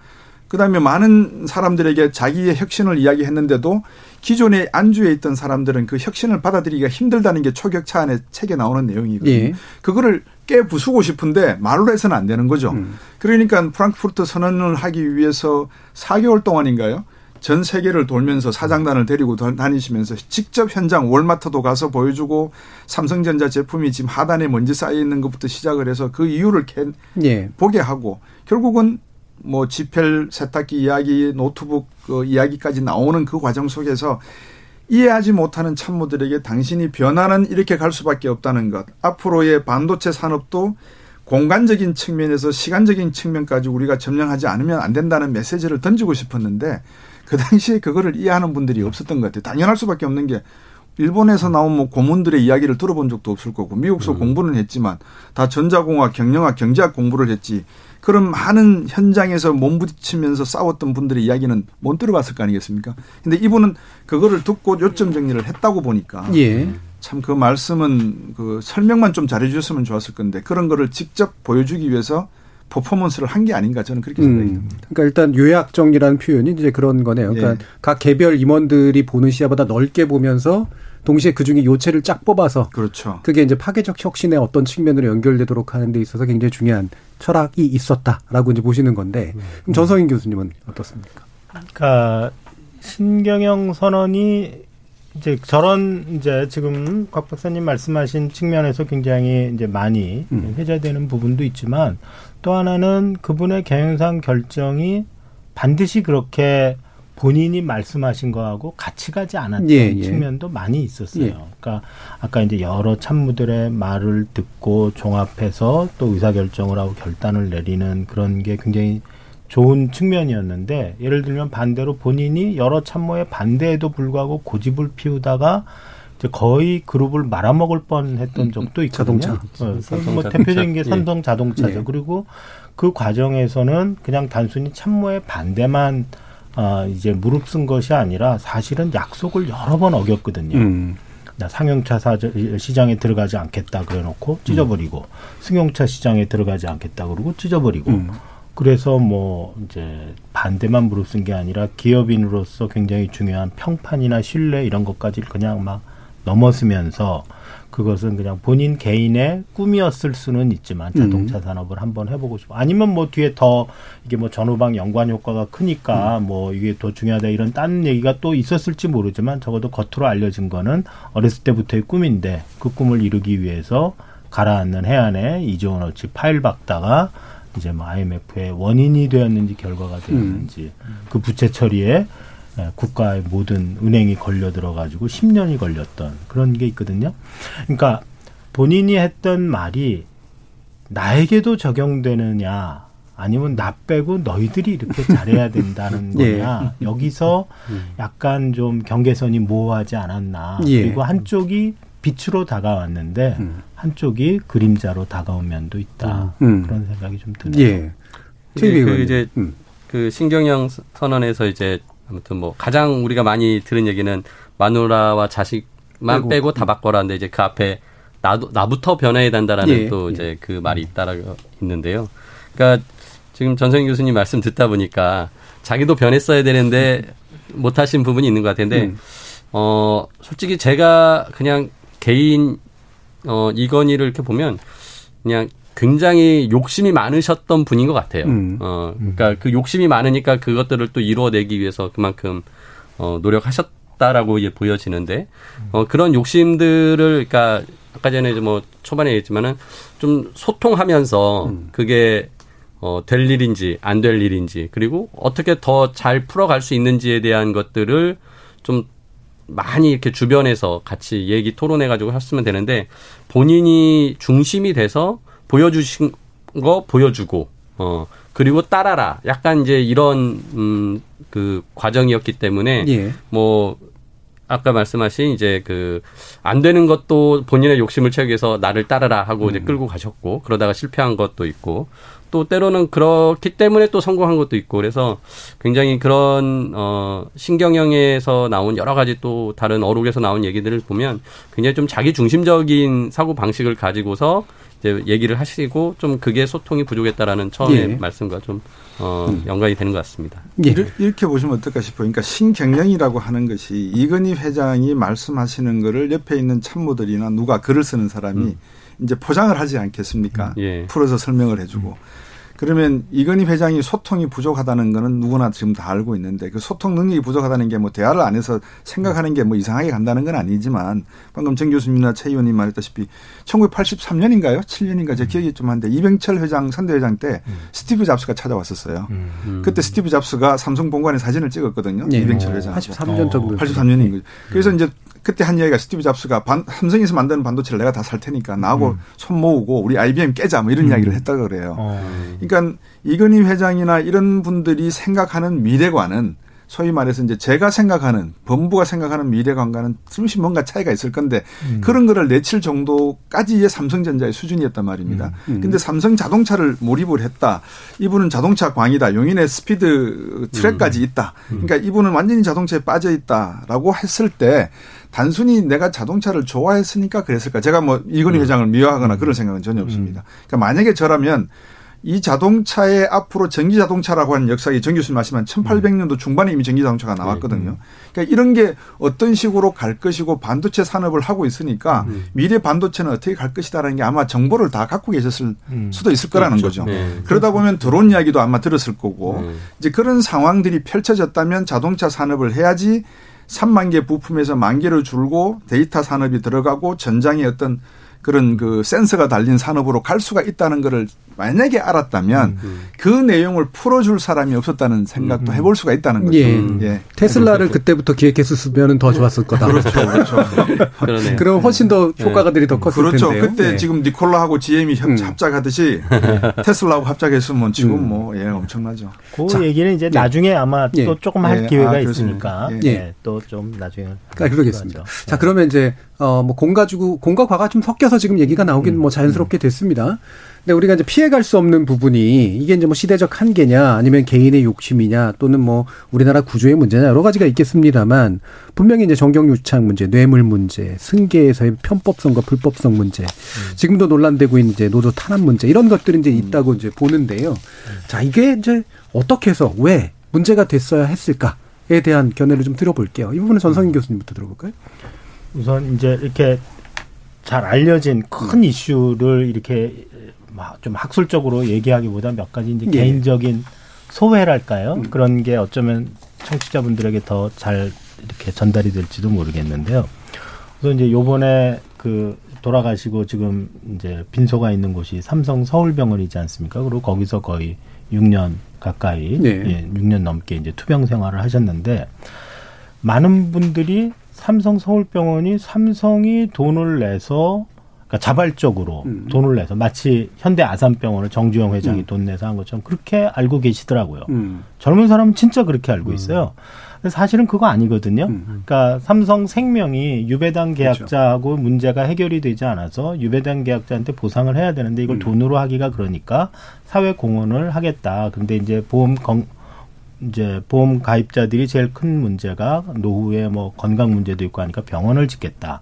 Speaker 7: 그다음에 많은 사람들에게 자기의 혁신을 이야기했는데도 기존에 안주해 있던 사람들은 그 혁신을 받아들이기가 힘들다는 게 초격차 안에 책에 나오는 내용이거든요.
Speaker 5: 예.
Speaker 7: 그거를 깨 부수고 싶은데 말로 해서는 안 되는 거죠.
Speaker 5: 음.
Speaker 7: 그러니까 프랑크푸르트 선언을 하기 위해서 4개월 동안인가요? 전 세계를 돌면서 사장단을 데리고 다니시면서 직접 현장 월마트도 가서 보여주고 삼성전자 제품이 지금 하단에 먼지 쌓여 있는 것부터 시작을 해서 그 이유를 캐,
Speaker 5: 예.
Speaker 7: 보게 하고 결국은 뭐 지펠 세탁기 이야기, 노트북 그 이야기까지 나오는 그 과정 속에서 이해하지 못하는 참모들에게 당신이 변화는 이렇게 갈 수밖에 없다는 것. 앞으로의 반도체 산업도 공간적인 측면에서 시간적인 측면까지 우리가 점령하지 않으면 안 된다는 메시지를 던지고 싶었는데 그 당시에 그거를 이해하는 분들이 없었던 것 같아요. 당연할 수밖에 없는 게 일본에서 나온 뭐 고문들의 이야기를 들어본 적도 없을 거고 미국서 공부는 했지만 다 전자공학, 경영학, 경제학 공부를 했지. 그럼 많은 현장에서 몸부딪히면서 싸웠던 분들의 이야기는 못 들어봤을 거 아니겠습니까? 근데 이분은 그거를 듣고 요점 정리를 했다고 보니까
Speaker 5: 예.
Speaker 7: 참그 말씀은 그 설명만 좀 잘해 주셨으면 좋았을 건데 그런 거를 직접 보여주기 위해서 퍼포먼스를 한 게 아닌가 저는 그렇게 생각이
Speaker 5: 음.
Speaker 7: 듭니다.
Speaker 5: 그러니까 일단 요약정이라는 표현이 이제 그런 거네요. 그러니까
Speaker 7: 예.
Speaker 5: 각 개별 임원들이 보는 시야보다 넓게 보면서 동시에 그 중에 요체를 쫙 뽑아서
Speaker 7: 그렇죠.
Speaker 5: 그게 이제 파괴적 혁신의 어떤 측면으로 연결되도록 하는 데 있어서 굉장히 중요한 철학이 있었다라고 이제 보시는 건데 그럼 전성인 교수님은 어떻습니까?
Speaker 9: 그러니까 신경영 선언이 이제 저런 이제 지금 곽 박사님 말씀하신 측면에서 굉장히 이제 많이
Speaker 5: 음.
Speaker 9: 회자되는 부분도 있지만 또 하나는 그분의 경영상 결정이 반드시 그렇게 본인이 말씀하신 거하고 같이 가지 않았던
Speaker 5: 예, 예.
Speaker 9: 측면도 많이 있었어요.
Speaker 5: 예.
Speaker 9: 그러니까 아까 이제 여러 참모들의 말을 듣고 종합해서 또 의사 결정을 하고 결단을 내리는 그런 게 굉장히 좋은 측면이었는데 예를 들면 반대로 본인이 여러 참모의 반대에도 불구하고 고집을 피우다가 이제 거의 그룹을 말아먹을 뻔했던 적도 있거든요.
Speaker 5: 자동차.
Speaker 9: 어,
Speaker 8: 삼성
Speaker 9: 뭐
Speaker 8: 자동차.
Speaker 9: 대표적인 게
Speaker 8: 예.
Speaker 9: 삼성 자동차죠.
Speaker 5: 예.
Speaker 9: 그리고 그 과정에서는 그냥 단순히 참모의 반대만 아, 이제 무릅쓴 것이 아니라 사실은 약속을 여러 번 어겼거든요.
Speaker 5: 음.
Speaker 9: 나 상용차 사저, 시장에 들어가지 않겠다 그래놓고 찢어버리고 승용차 시장에 들어가지 않겠다 그러고 찢어버리고
Speaker 5: 음.
Speaker 9: 그래서 뭐 이제 반대만 무릅쓴 게 아니라 기업인으로서 굉장히 중요한 평판이나 신뢰 이런 것까지 그냥 막 넘어서면서 그것은 그냥 본인 개인의 꿈이었을 수는 있지만 자동차 산업을 한번 해보고 싶어. 아니면 뭐 뒤에 더 이게 뭐 전후방 연관 효과가 크니까 뭐 이게 더 중요하다 이런 딴 얘기가 또 있었을지 모르지만 적어도 겉으로 알려진 거는 어렸을 때부터의 꿈인데 그 꿈을 이루기 위해서 가라앉는 해안에 이재원 어치 파일 박다가 이제 뭐 IMF의 원인이 되었는지 결과가 되었는지 그 부채 처리에 예, 국가의 모든 은행이 걸려 들어가지고 10년이 걸렸던 그런 게 있거든요. 그러니까 본인이 했던 말이 나에게도 적용되느냐 아니면 나 빼고 너희들이 이렇게 잘해야 된다는
Speaker 5: 예.
Speaker 9: 거냐 여기서 약간 좀 경계선이 모호하지 않았나
Speaker 5: 예.
Speaker 9: 그리고 한쪽이 빛으로 다가왔는데
Speaker 5: 음.
Speaker 9: 한쪽이 그림자로 다가온 면도 있다
Speaker 5: 음.
Speaker 9: 그런 생각이 좀 드네요.
Speaker 5: 예.
Speaker 8: 그
Speaker 5: 의원님.
Speaker 8: 이제
Speaker 5: 음.
Speaker 8: 그 신경영 선언에서 이제 아무튼 뭐 가장 우리가 많이 들은 얘기는 마누라와 자식만
Speaker 5: 빼고.
Speaker 8: 빼고, 다 바꿔라는데 이제 그 앞에 나도 나부터 변해야 된다라는
Speaker 5: 예,
Speaker 8: 또
Speaker 5: 예.
Speaker 8: 이제 그 말이 있다라고 있는데요. 그러니까 지금 전성인 교수님 말씀 듣다 보니까 자기도 변했어야 되는데 못 하신 부분이 있는 것 같은데
Speaker 5: 음.
Speaker 8: 어 솔직히 제가 그냥 개인 어 이건희를 이렇게 보면 그냥 굉장히 욕심이 많으셨던 분인 것 같아요.
Speaker 5: 음.
Speaker 8: 어, 그러니까 그 욕심이 많으니까 그것들을 또 이루어내기 위해서 그만큼 어, 노력하셨다라고 이제 보여지는데 어, 그런 욕심들을 그러니까 아까 전에 뭐 초반에 얘기했지만은 좀 소통하면서 그게 어, 될 일인지 안 될 일인지 그리고 어떻게 더 잘 풀어갈 수 있는지에 대한 것들을 좀 많이 이렇게 주변에서 같이 얘기 토론해가지고 했으면 되는데 본인이 중심이 돼서 보여주신 거 보여주고 어 그리고 따라라 약간 이제 이런 음 그 과정이었기 때문에
Speaker 5: 예.
Speaker 8: 뭐 아까 말씀하신 이제 그 안 되는 것도 본인의 욕심을 채우기 위해서 나를 따르라 하고
Speaker 5: 음.
Speaker 8: 이제 끌고 가셨고 그러다가 실패한 것도 있고 또 때로는 그렇기 때문에 또 성공한 것도 있고 그래서 굉장히 그런 어 신경영에서 나온 여러 가지 또 다른 어록에서 나온 얘기들을 보면 굉장히 좀 자기 중심적인 사고 방식을 가지고서 이제 얘기를 하시고 좀 그게 소통이 부족했다라는 처음에
Speaker 5: 예.
Speaker 8: 말씀과 좀 어, 연관이 되는 것 같습니다.
Speaker 5: 예.
Speaker 7: 이렇게 보시면 어떨까 싶어요. 그러니까 신경영이라고 하는 것이 이건희 회장이 말씀하시는 거를 옆에 있는 참모들이나 누가 글을 쓰는 사람이 이제 포장을 하지 않겠습니까?
Speaker 8: 예.
Speaker 7: 풀어서 설명을 해주고. 그러면 이건희 회장이 소통이 부족하다는 거는 누구나 지금 다 알고 있는데 그 소통 능력이 부족하다는 게 뭐 대화를 안 해서 생각하는 게 뭐 이상하게 간다는 건 아니지만 방금 정 교수님이나 최 의원님 말했다시피 1983년인가요? 7년인가 제 기억이 좀 한데 이병철 회장 선대 회장 때 스티브 잡스가 찾아왔었어요. 그때 스티브 잡스가 삼성 본관에 사진을 찍었거든요.
Speaker 5: 예.
Speaker 7: 이병철 회장.
Speaker 5: 83년 정도.
Speaker 7: 83년인 거죠. 그래서 이제 그때 한 이야기가 스티브 잡스가 반, 삼성에서 만드는 반도체를 내가 다 살 테니까 나하고 손 모으고 우리 IBM 깨자 뭐 이런 이야기를 했다고 그래요.
Speaker 9: 어.
Speaker 7: 그러니까 이건희 회장이나 이런 분들이 생각하는 미래관은 소위 말해서 이제 제가 생각하는 범부가 생각하는 미래관과는 잠시 뭔가 차이가 있을 건데 그런 거를 내칠 정도까지의 삼성전자의 수준이었단 말입니다. 근데 삼성 자동차를 몰입을 했다. 이분은 자동차 광이다. 용인의 스피드 트랙까지 있다. 그러니까 이분은 완전히 자동차에 빠져 있다라고 했을 때 단순히 내가 자동차를 좋아했으니까 그랬을까? 제가 뭐 이건희 회장을 미워하거나 그런 생각은 전혀 없습니다. 그러니까 만약에 저라면 이 자동차의 앞으로 전기 자동차라고 하는 역사에 정 교수님 말씀한 1800년도 중반에 이미 전기 자동차가 나왔거든요. 그러니까 이런 게 어떤 식으로 갈 것이고 반도체 산업을 하고 있으니까 미래 반도체는 어떻게 갈 것이다라는 게 아마 정보를 다 갖고 계셨을 수도 있을 거라는 거죠.
Speaker 8: 네.
Speaker 7: 그러다 보면 드론 이야기도 아마 들었을 거고
Speaker 8: 네.
Speaker 7: 이제 그런 상황들이 펼쳐졌다면 자동차 산업을 해야지 3만 개 부품에서 만 개로 줄고 데이터 산업이 들어가고 전장에 어떤 그런 그 센서가 달린 산업으로 갈 수가 있다는 거를 만약에 알았다면 그 내용을 풀어줄 사람이 없었다는 생각도 해볼 수가 있다는 거죠.
Speaker 5: 예.
Speaker 7: 예.
Speaker 5: 테슬라를 그때부터 기획했었으면 더 좋았을 거다.
Speaker 7: 그렇죠, 그렇죠.
Speaker 5: 그럼 훨씬 더 효과가들이 더 컸을
Speaker 7: 그렇죠.
Speaker 5: 텐데요.
Speaker 7: 그때
Speaker 5: 예.
Speaker 7: 지금 니콜라하고 GM이 협-
Speaker 5: 음.
Speaker 7: 합작하듯이 테슬라하고 합작했으면 지금
Speaker 5: 음.
Speaker 7: 뭐예 엄청나죠.
Speaker 9: 그
Speaker 5: 자,
Speaker 9: 얘기는 이제
Speaker 5: 예.
Speaker 9: 나중에 아마
Speaker 5: 예.
Speaker 9: 또 조금 할
Speaker 7: 예,
Speaker 9: 기회가
Speaker 7: 아.
Speaker 9: 있으니까
Speaker 7: 예.
Speaker 9: 예. 또좀 나중에
Speaker 5: 아, 그러겠습니다. 자, 그러면 이제, 어, 뭐, 공과 주고, 공과 과가 좀 섞여서 지금 얘기가 나오긴 뭐 자연스럽게 됐습니다. 근데 우리가 이제 피해갈 수 없는 부분이 이게 이제 뭐 시대적 한계냐 아니면 개인의 욕심이냐 또는 뭐 우리나라 구조의 문제냐 여러 가지가 있겠습니다만 분명히 이제 정경 유착 문제, 뇌물 문제, 승계에서의 편법성과 불법성 문제, 지금도 논란되고 있는 이제 노조 탄압 문제 이런 것들이 이제 있다고 이제 보는데요. 자, 이게 이제 어떻게 해서 왜 문제가 됐어야 했을까에 대한 견해를 좀 들어볼게요. 이 부분은 전성인 교수님부터 들어볼까요?
Speaker 9: 우선 이제 이렇게 잘 알려진 큰 이슈를 이렇게 막 좀 학술적으로 얘기하기보다 몇 가지 이제
Speaker 5: 예.
Speaker 9: 개인적인 소회랄까요? 그런 게 어쩌면 청취자분들에게 더 잘 이렇게 전달이 될지도 모르겠는데요. 그래서 이제 요번에 그 돌아가시고 지금 이제 빈소가 있는 곳이 삼성 서울병원이지 않습니까? 그리고 거기서 거의 6년 가까이,
Speaker 5: 네.
Speaker 9: 예, 6년 넘게 이제 투병 생활을 하셨는데 많은 분들이 삼성 서울병원이 삼성이 돈을 내서 그러니까 자발적으로
Speaker 5: 음.
Speaker 9: 돈을 내서 마치 현대 아산병원을 정주영 회장이 돈 내서 한 것처럼 그렇게 알고 계시더라고요.
Speaker 5: 음.
Speaker 9: 젊은 사람은 진짜 그렇게 알고 있어요. 근데 사실은 그거 아니거든요.
Speaker 5: 음.
Speaker 9: 그러니까 삼성생명이 유배당
Speaker 5: 그렇죠.
Speaker 9: 계약자하고 문제가 해결이 되지 않아서 유배당 계약자한테 보상을 해야 되는데
Speaker 5: 음.
Speaker 9: 이걸 돈으로 하기가 그러니까 사회 공헌을 하겠다. 근데 이제 보험 건 이제 보험 가입자들이 제일 큰 문제가 노후에 뭐 건강 문제도 있고 하니까 병원을 짓겠다.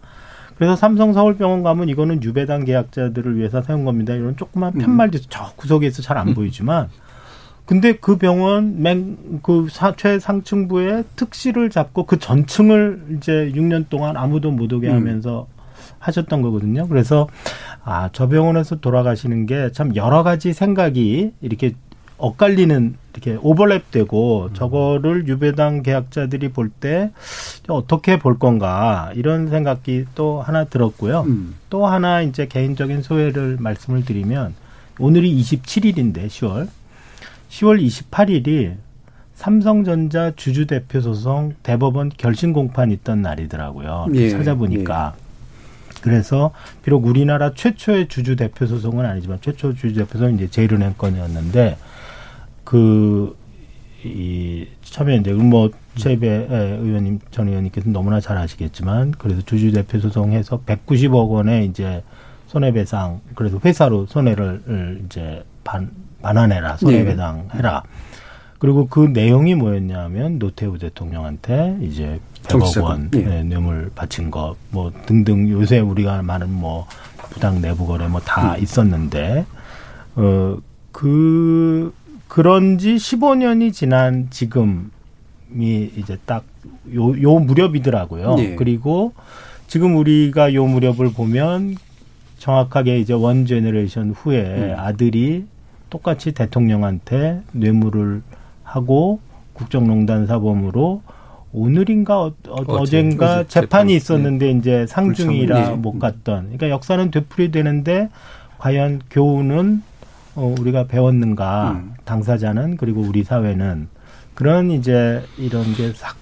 Speaker 9: 그래서 삼성 서울병원 가면 이거는 유배당 계약자들을 위해서 세운 겁니다. 이런 조그만
Speaker 5: 음.
Speaker 9: 팻말도 저 구석에서 잘 안 보이지만 근데 그 병원 맨그 최상층부에 특실을 잡고 그 전층을 이제 6년 동안 아무도 못 오게
Speaker 5: 음.
Speaker 9: 하면서 하셨던 거거든요. 그래서 아, 저 병원에서 돌아가시는 게 참 여러 가지 생각이 이렇게 엇갈리는 이렇게 오버랩되고 저거를 유배당 계약자들이 볼 때 어떻게 볼 건가 이런 생각이 또 하나 들었고요.
Speaker 5: 음.
Speaker 9: 또 하나 이제 개인적인 소회를 말씀을 드리면 오늘이 27일인데 10월 10월 28일이 삼성전자 주주 대표 소송 대법원 결심 공판 있던 날이더라고요.
Speaker 5: 예,
Speaker 9: 찾아보니까. 그래서 비록 우리나라 최초의 주주 대표 소송은 아니지만 최초 주주 대표 소송은 이제 제일은행 건이었는데 그이 이제 뭐 최배 의원님 전 의원님께서 너무나 잘 아시겠지만 그래서 주주 대표 소송해서 190억 원의 이제 손해배상 그래서 회사로 손해를 이제 반 반환해라 손해배상 해라. 그리고 그 내용이 뭐였냐면 노태우 대통령한테 이제 100억 원
Speaker 5: 예.
Speaker 9: 네, 뇌물 바친 것뭐 등등 요새 우리가 많은 뭐 부당 내부 거래 뭐다
Speaker 5: 음.
Speaker 9: 있었는데 어그 그런 지 15년이 지난 지금이 이제 딱 요 요 무렵이더라고요.
Speaker 5: 예.
Speaker 9: 그리고 지금 우리가 요 무렵을 보면 정확하게 이제 one generation 후에
Speaker 5: 음.
Speaker 9: 아들이 똑같이 대통령한테 뇌물을 하고 국정농단 사범으로 오늘인가 어,
Speaker 8: 어제,
Speaker 9: 젠가 재판이
Speaker 8: 재판.
Speaker 9: 있었는데 이제 상중이라. 못 갔던. 그러니까 역사는 되풀이 되는데 과연 교훈은 어, 우리가 배웠는가
Speaker 5: 음.
Speaker 9: 당사자는 그리고 우리 사회는 그런 이제 이런 게 싹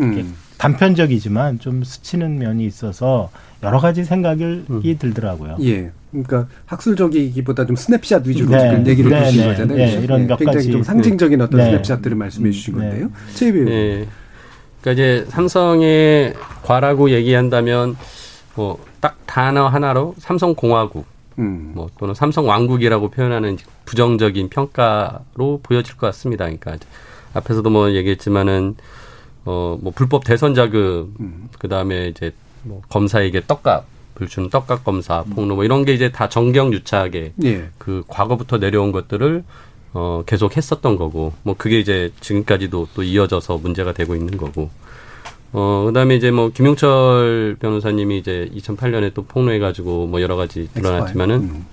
Speaker 5: 음.
Speaker 9: 단편적이지만 좀 스치는 면이 있어서 여러 가지 생각이
Speaker 8: 음.
Speaker 9: 들더라고요.
Speaker 5: 예. 그러니까 학술적이기보다 좀 스냅샷 위주로
Speaker 9: 네.
Speaker 5: 지금 얘기를
Speaker 9: 네,
Speaker 5: 해주신
Speaker 9: 네.
Speaker 5: 거잖아요.
Speaker 9: 네,
Speaker 5: 그렇죠?
Speaker 9: 이런 몇
Speaker 5: 굉장히
Speaker 9: 가지.
Speaker 5: 좀 상징적인 어떤
Speaker 9: 네.
Speaker 5: snapshot들을 말씀해 주신
Speaker 9: 네.
Speaker 5: 건데요. 최 배우.
Speaker 8: 예. 그러니까 이제 삼성의 과라고 얘기한다면 뭐 딱 단어 하나로 삼성공화국
Speaker 5: 음.
Speaker 8: 뭐 또는 삼성 왕국이라고 표현하는 부정적인 평가로 보여질 것 같습니다. 그러니까 앞에서도 뭐 얘기했지만은 어 뭐 불법 대선 자금
Speaker 5: 음.
Speaker 8: 그다음에 이제 뭐 검사에게 떡값을 주는 떡값 검사 폭로 뭐 이런 게 이제 다 정경 유착에
Speaker 5: 예.
Speaker 8: 그 과거부터 내려온 것들을 어 계속 했었던 거고 뭐 그게 이제 지금까지도 또 이어져서 문제가 되고 있는 거고 어 그 다음에 이제 뭐 김용철 변호사님이 이제 2008년에 또 폭로해 가지고 뭐 여러 가지 드러났지만은
Speaker 5: 음.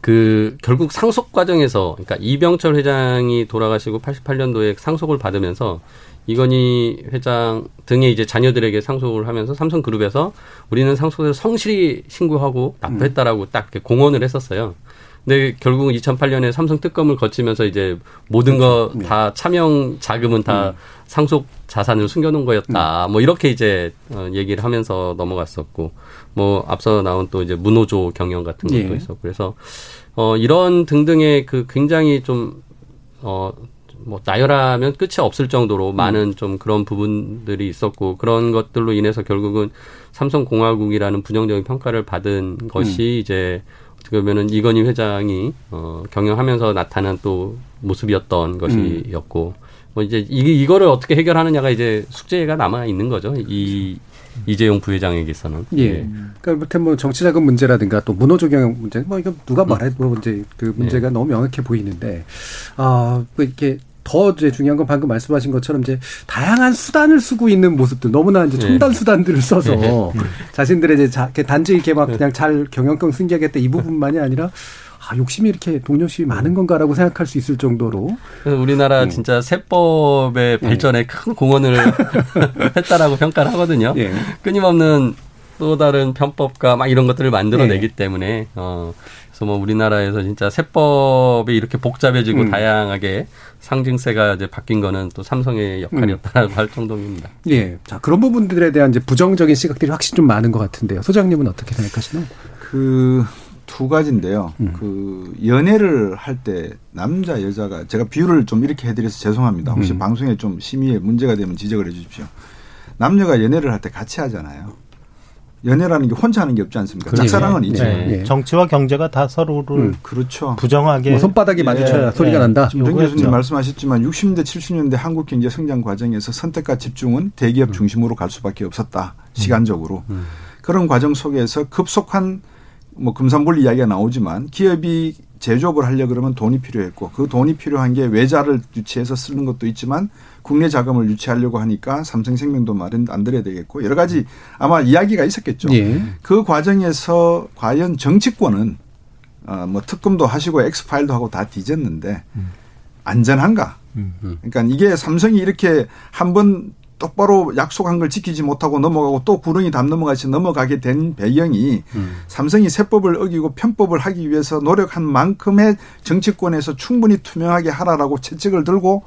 Speaker 8: 그 결국 상속 과정에서 그러니까 이병철 회장이 돌아가시고 88년도에 상속을 받으면서 이건희 회장 등의 이제 자녀들에게 상속을 하면서 삼성그룹에서 우리는 상속을 성실히 신고하고 납부했다라고 딱 이렇게 공언을 했었어요. 근데 결국은 2008년에 삼성 특검을 거치면서 이제 모든 거 다 차명 자금은 다 상속 자산을 숨겨놓은 거였다. 뭐 이렇게 이제 어, 얘기를 하면서 넘어갔었고, 뭐 앞서 나온 또 이제 문호조 경영 같은 것도
Speaker 5: 예.
Speaker 8: 있었고, 그래서 어 이런 등등의 그 굉장히 좀 어, 뭐, 나열하면 끝이 없을 정도로 많은 좀 그런 부분들이 있었고, 그런 것들로 인해서 결국은 삼성공화국이라는 부정적인 평가를 받은 것이 이제, 어떻게 보면은 이건희 회장이, 어, 경영하면서 나타난 또 모습이었던 것이었고, 뭐 이제 이, 이거를 어떻게 해결하느냐가 이제 숙제가 남아 있는 거죠. 이, 이재용 부회장에게서는.
Speaker 5: 예. 그러니까 뭐 정치자금 문제라든가 또 문호조 경영 문제, 뭐 이거 누가 말해도 이제 그 문제가 너무 명확해 보이는데, 아, 뭐 이렇게 더 이제 중요한 건 방금 말씀하신 것처럼 이제 다양한 수단을 쓰고 있는 모습들, 너무나 이제 첨단 수단들을 써서 자신들의 이제 자, 단지 이렇게 막 그냥 잘 경영권 승계하겠다 이 부분만이 아니라 아, 욕심이 이렇게 동력심이 많은 건가라고 생각할 수 있을 정도로.
Speaker 8: 그래서 우리나라 진짜 세법의 발전에 큰 공헌을 했다라고 평가를 하거든요.
Speaker 5: 예.
Speaker 8: 끊임없는 또 다른 편법과 막 이런 것들을 만들어내기 때문에 어 그래서 뭐 우리나라에서 진짜 세법이 이렇게 복잡해지고
Speaker 5: 음.
Speaker 8: 다양하게 상징세가 이제 바뀐 거는 또 삼성의 역할이었다라고 할 정도입니다.
Speaker 5: 예. 자, 그런 부분들에 대한 이제 부정적인 시각들이 확실히 좀 많은 것 같은데요. 소장님은 어떻게 생각하시나요?
Speaker 7: 그 두 가지인데요. 그 연애를 할 때 남자 여자가 제가 비유를 좀 이렇게 해드려서 죄송합니다. 혹시
Speaker 5: 음.
Speaker 7: 방송에 좀 심의에 문제가 되면 지적을 해 주십시오. 남녀가 연애를 할 때 같이 하잖아요. 연애라는 게 혼자 하는 게 없지 않습니까?
Speaker 5: 그렇죠.
Speaker 7: 짝사랑은
Speaker 5: 예.
Speaker 7: 있죠.
Speaker 5: 예. 예.
Speaker 9: 정치와 경제가 다 서로를
Speaker 5: 음.
Speaker 7: 그렇죠.
Speaker 9: 부정하게
Speaker 5: 뭐 손바닥이 마주쳐야
Speaker 9: 예,
Speaker 5: 소리가
Speaker 9: 예.
Speaker 5: 난다.
Speaker 7: 정. 교수님 말씀하셨지만 60년대, 70년대 한국 경제 성장 과정에서 선택과 집중은 대기업 중심으로 갈 수밖에 없었다. 시간적으로. 그런 과정 속에서 급속한 뭐 금산분리 이야기가 나오지만 기업이 제조업을 하려 그러면 돈이 필요했고 그 돈이 필요한 게 외자를 유치해서 쓰는 것도 있지만 국내 자금을 유치하려고 하니까 삼성생명도 마련 안 들어야 되겠고 여러 가지 아마 이야기가 있었겠죠.
Speaker 5: 예.
Speaker 7: 그 과정에서 과연 정치권은 어, 뭐 특검도 하시고 엑스파일도 하고 다 뒤졌는데 안전한가? 그러니까 이게 삼성이 이렇게 한 번 똑바로 약속한 걸 지키지 못하고 넘어가고 또 구렁이 담 넘어가시 넘어가게 된 배경이 삼성이 세법을 어기고 편법을 하기 위해서 노력한 만큼의 정치권에서 충분히 투명하게 하라라고 채찍을 들고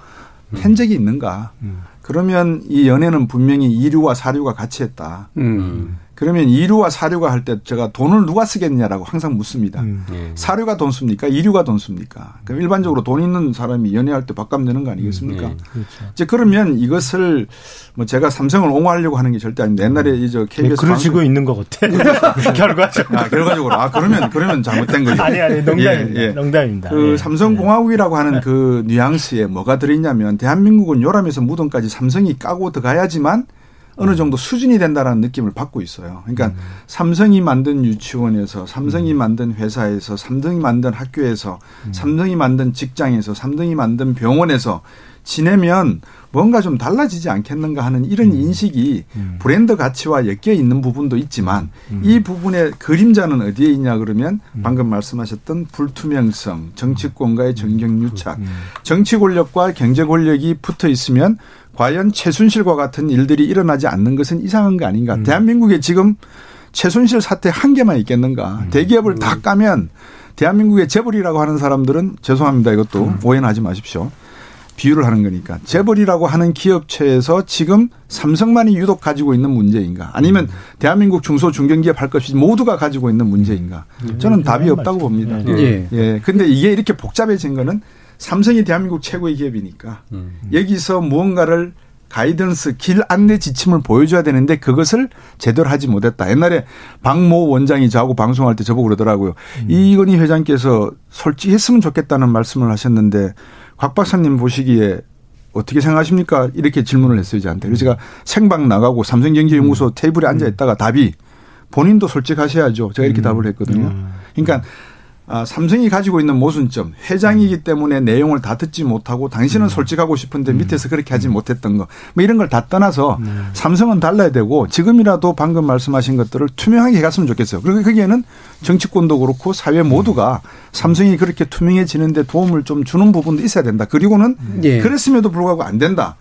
Speaker 7: 팬적이 있는가?
Speaker 9: 음.
Speaker 7: 그러면 이 연애는 분명히 이류와 사류가 같이 했다.
Speaker 5: 음.
Speaker 7: 그러면 이류와 사류가 할 때 제가 돈을 누가 쓰겠냐라고 항상 묻습니다.
Speaker 9: 음.
Speaker 8: 예.
Speaker 7: 사류가 돈 씁니까? 이류가 돈 씁니까? 그럼 일반적으로 돈 있는 사람이 연애할 때 밥값 내는 거 아니겠습니까?
Speaker 8: 예.
Speaker 9: 그렇죠.
Speaker 7: 이제 그러면 이것을 뭐 제가 삼성을 옹호하려고 하는 게 절대 아닙니다. 옛날에 이저
Speaker 9: 네,
Speaker 7: KBS
Speaker 9: 그러시고
Speaker 7: 방송-
Speaker 9: 있는 것 같아. 결과적으로.
Speaker 7: 아, 결과적으로 아 그러면 그러면 잘못된 거죠.
Speaker 9: 아니 아니 농담입니다.
Speaker 7: 예, 예.
Speaker 9: 농담입니다.
Speaker 7: 그
Speaker 9: 예.
Speaker 7: 삼성공화국이라고 하는 그 뉘앙스에 뭐가 들어있냐면 대한민국은 요람에서 무덤까지 삼성이 까고 들어가야지만 어느 정도 수준이 된다라는 느낌을 받고 있어요. 그러니까 삼성이 만든 유치원에서, 삼성이 만든 회사에서, 삼성이 만든 학교에서, 삼성이 만든 직장에서, 삼성이 만든 병원에서 지내면 뭔가 좀 달라지지 않겠는가 하는 이런 인식이 브랜드 가치와 엮여 있는 부분도 있지만 이 부분의 그림자는 어디에 있냐 그러면 방금 말씀하셨던 불투명성, 정치권과의 정경유착, 정치 권력과 경제 권력이 붙어 있으면 과연 최순실과 같은 일들이 일어나지 않는 것은 이상한 거 아닌가. 대한민국에 지금 최순실 사태 한 개만 있겠는가. 대기업을 다 까면 대한민국의 재벌이라고 하는 사람들은 죄송합니다. 이것도 오해는 하지 마십시오. 비유를 하는 거니까. 재벌이라고 하는 기업체에서 지금 삼성만이 유독 가지고 있는 문제인가. 아니면 대한민국 중소 중견기업 할 것이 모두가 가지고 있는 문제인가. 저는 답이 없다고 봅니다.
Speaker 5: 예.
Speaker 7: 예. 근데 이게 이렇게 복잡해진 거는 삼성이 대한민국 최고의 기업이니까 여기서 무언가를 가이던스 길 안내 지침을 보여줘야 되는데 그것을 제대로 하지 못했다. 옛날에 박모 원장이 저하고 방송할 때 저보고 그러더라고요. 이건희 회장께서 솔직했으면 좋겠다는 말씀을 하셨는데 곽 박사님 보시기에 어떻게 생각하십니까? 이렇게 질문을 했어요, 저한테. 그래서 제가 생방 나가고 삼성경제연구소 테이블에 앉아 있다가 답이 본인도 솔직하셔야죠. 제가 이렇게 답을 했거든요. 그러니까 아, 삼성이 가지고 있는 모순점, 회장이기 때문에 내용을 다 듣지 못하고 당신은 솔직하고 싶은데 밑에서 그렇게 하지 못했던 거, 뭐 이런 걸 다 떠나서 삼성은 달라야 되고 지금이라도 방금 말씀하신 것들을 투명하게 해갔으면 좋겠어요. 그리고 거기에는 정치권도 그렇고 사회 모두가 삼성이 그렇게 투명해지는데 도움을 좀 주는 부분도 있어야 된다. 그리고는
Speaker 5: 예.
Speaker 7: 그랬음에도 불구하고 안 된다.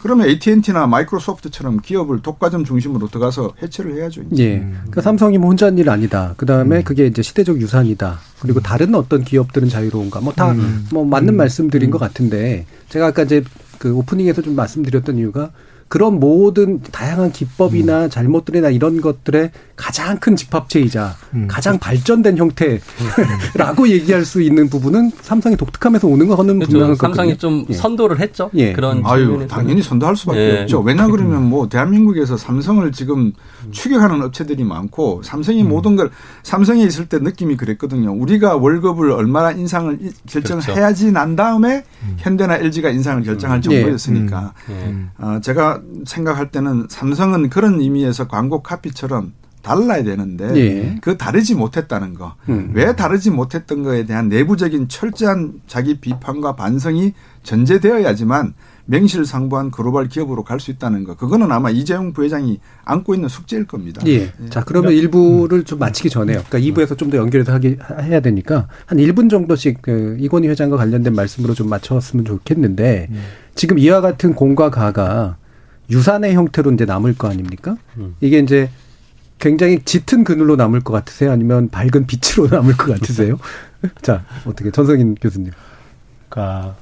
Speaker 7: 그러면 AT&T나 마이크로소프트처럼 기업을 독과점 중심으로 들어가서 해체를 해야죠. 이제.
Speaker 5: 예. 그러니까 삼성이 뭐 혼자 한일 아니다. 그 다음에 그게 이제 시대적 유산이다. 그리고 다른 어떤 기업들은 자유로운가. 뭐 다뭐 맞는 말씀드린 것 같은데 제가 아까 이제 그 오프닝에서 좀 말씀드렸던 이유가 그런 모든 다양한 기법이나 잘못들이나 이런 것들의 가장 큰 집합체이자 가장 발전된 형태라고 얘기할 수 있는 부분은 삼성이 독특함에서 오는 거는 분명한
Speaker 8: 그렇죠. 삼성이
Speaker 5: 거거든요.
Speaker 8: 좀
Speaker 5: 예.
Speaker 8: 선도를 했죠.
Speaker 5: 예.
Speaker 8: 그런
Speaker 7: 아유,
Speaker 8: 측면에서는.
Speaker 7: 당연히 선도할 수밖에
Speaker 8: 예.
Speaker 7: 없죠. 왜냐 그러면 뭐 대한민국에서 삼성을 지금 추격하는 업체들이 많고 삼성이 모든 걸 삼성에 있을 때 느낌이 그랬거든요. 우리가 월급을 얼마나 인상을 이- 결정을
Speaker 8: 그렇죠.
Speaker 7: 해야지 난 다음에 현대나 LG가 인상을 결정할
Speaker 5: 예.
Speaker 7: 정도였으니까
Speaker 8: 예.
Speaker 7: 어, 제가 생각할 때는 삼성은 그런 의미에서 광고 카피처럼 달라야 되는데
Speaker 5: 예.
Speaker 7: 그 다르지 못했다는 거.
Speaker 5: 음.
Speaker 7: 왜 다르지 못했던 거에 대한 내부적인 철저한 자기 비판과 반성이 전제되어야지만 명실상부한 글로벌 기업으로 갈 수 있다는 거. 그거는 아마 이재용 부회장이 안고 있는 숙제일 겁니다.
Speaker 5: 예. 자, 그러면 일부를 좀 마치기 전에요. 그러니까 2부에서 좀 더 연결해서 하기, 해야 되니까 한 1분 정도씩 그 이건희 회장과 관련된 말씀으로 좀 맞췄으면 좋겠는데 지금 이와 같은 공과 가가 유산의 형태로 이제 남을 거 아닙니까? 이게 이제 굉장히 짙은 그늘로 남을 것 같으세요? 아니면 밝은 빛으로 남을 것 같으세요? 자, 어떻게 전성인 교수님.
Speaker 9: 그러니까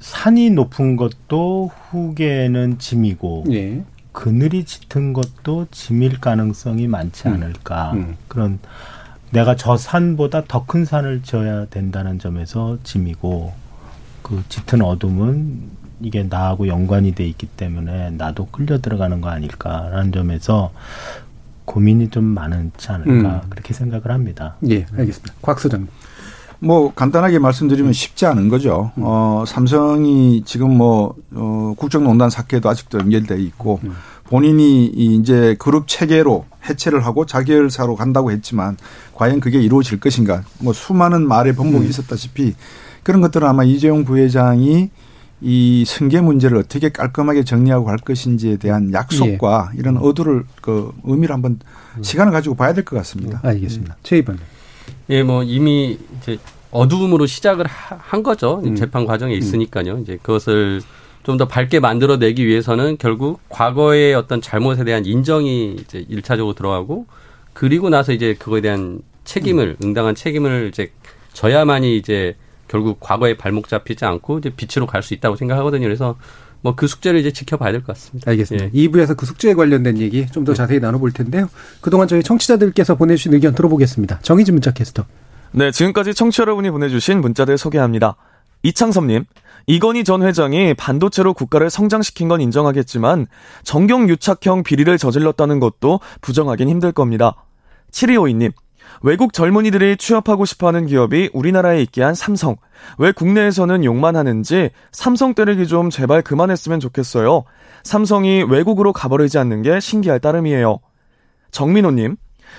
Speaker 9: 산이 높은 것도 후계는 짐이고
Speaker 5: 예.
Speaker 9: 그늘이 짙은 것도 짐일 가능성이 많지 않을까
Speaker 5: 음.
Speaker 9: 그런 내가 저 산보다 더 큰 산을 져야 된다는 점에서 짐이고 그 짙은 어둠은 이게 나하고 연관이 돼 있기 때문에 나도 끌려 들어가는 거 아닐까라는 점에서 고민이 좀 많지 않을까
Speaker 5: 음.
Speaker 9: 그렇게 생각을 합니다.
Speaker 5: 예, 알겠습니다. 곽 소장님.
Speaker 7: 뭐 간단하게 말씀드리면 쉽지 않은 거죠. 어, 삼성이 지금 뭐 어, 국정농단 사태도 아직도 연결돼 있고 본인이 이 이제 그룹 체계로 해체를 하고 자계열사로 간다고 했지만 과연 그게 이루어질 것인가? 뭐 수많은 말의 번복이 있었다시피 그런 것들은 아마 이재용 부회장이 이 승계 문제를 어떻게 깔끔하게 정리하고 갈 것인지에 대한 약속과 이런 어두를 그 의미를 한번 시간을 가지고 봐야 될 것 같습니다.
Speaker 5: 알겠습니다. 최 이번.
Speaker 8: 예, 뭐 이미 이제 어두움으로 시작을 하- 한 거죠. 재판 과정에 있으니까요. 이제 그것을 좀 더 밝게 만들어내기 위해서는 결국 과거의 어떤 잘못에 대한 인정이 이제 일차적으로 들어가고 그리고 나서 이제 그거에 대한 책임을 응당한 책임을 이제 져야만이 이제 결국 과거에 발목 잡히지 않고 이제 빛으로 갈 수 있다고 생각하거든요. 그래서 뭐 그 숙제를 이제 지켜봐야 될 것 같습니다.
Speaker 5: 알겠습니다. 예. 2부에서 그 숙제에 관련된 얘기 좀더 자세히 나눠볼 텐데요. 그동안 저희 청취자들께서 보내주신 의견 들어보겠습니다. 정희진 문자 캐스터.
Speaker 10: 네, 지금까지 청취자 여러분이 보내주신 문자들 소개합니다. 이창섭님, 이건희 전 회장이 반도체로 국가를 성장시킨 건 인정하겠지만 정경 유착형 비리를 저질렀다는 것도 부정하긴 힘들 겁니다. 7252님, 외국 젊은이들이 취업하고 싶어하는 기업이 우리나라에 있게 한 삼성. 왜 국내에서는 욕만 하는지 삼성 때리기 좀 제발 그만했으면 좋겠어요. 삼성이 외국으로 가버리지 않는 게 신기할 따름이에요. 정민호님,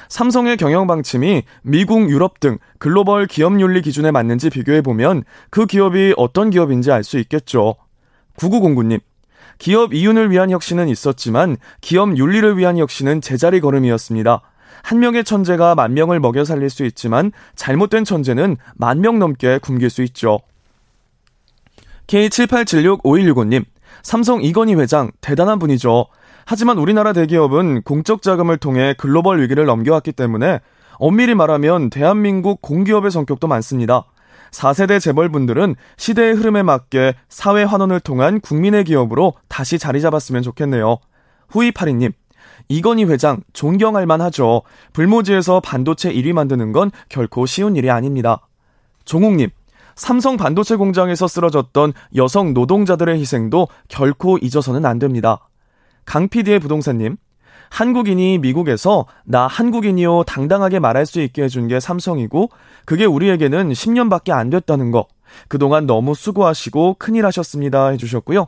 Speaker 10: 삼성의 경영 방침이 미국, 유럽 등 글로벌 기업 윤리 기준에 맞는지 비교해 보면 그 기업이 어떤 기업인지 알 수 있겠죠. 9909님, 기업 이윤을 위한 혁신은 있었지만 기업 윤리를 위한 혁신은 제자리 걸음이었습니다. 한 명의 천재가 만 명을 먹여 살릴 수 있지만 잘못된 천재는 만 명 넘게 굶길 수 있죠. K78765165님, 삼성 이건희 회장 대단한 분이죠. 하지만 우리나라 대기업은 공적 자금을 통해 글로벌 위기를 넘겨왔기 때문에 엄밀히 말하면 대한민국 공기업의 성격도 많습니다. 4세대 재벌분들은 시대의 흐름에 맞게 사회 환원을 통한 국민의 기업으로 다시 자리 잡았으면 좋겠네요. 후이파리님, 이건희 회장 존경할 만하죠. 불모지에서 반도체 1위 만드는 건 결코 쉬운 일이 아닙니다. 종욱님, 삼성 반도체 공장에서 쓰러졌던 여성 노동자들의 희생도 결코 잊어서는 안 됩니다. 강PD의 부동산님, 한국인이 미국에서 나 한국인이요 당당하게 말할 수 있게 해준 게 삼성이고 그게 우리에게는 10년밖에 안 됐다는 거. 그동안 너무 수고하시고 큰일 하셨습니다 해주셨고요.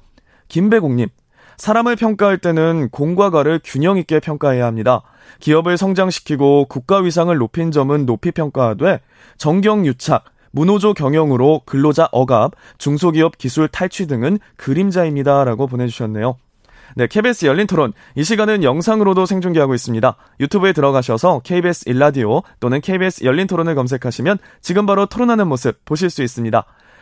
Speaker 10: 김배공님, 사람을 평가할 때는 공과 가를 균형 있게 평가해야 합니다. 기업을 성장시키고 국가 위상을 높인 점은 높이 평가하되 정경 유착, 문호조 경영으로 근로자 억압, 중소기업 기술 탈취 등은 그림자입니다라고 보내주셨네요. 네, KBS 열린 토론. 이 시간은 영상으로도 생중계하고 있습니다. 유튜브에 들어가셔서 KBS 일라디오 또는 KBS 열린 토론을 검색하시면 지금 바로 토론하는 모습 보실 수 있습니다.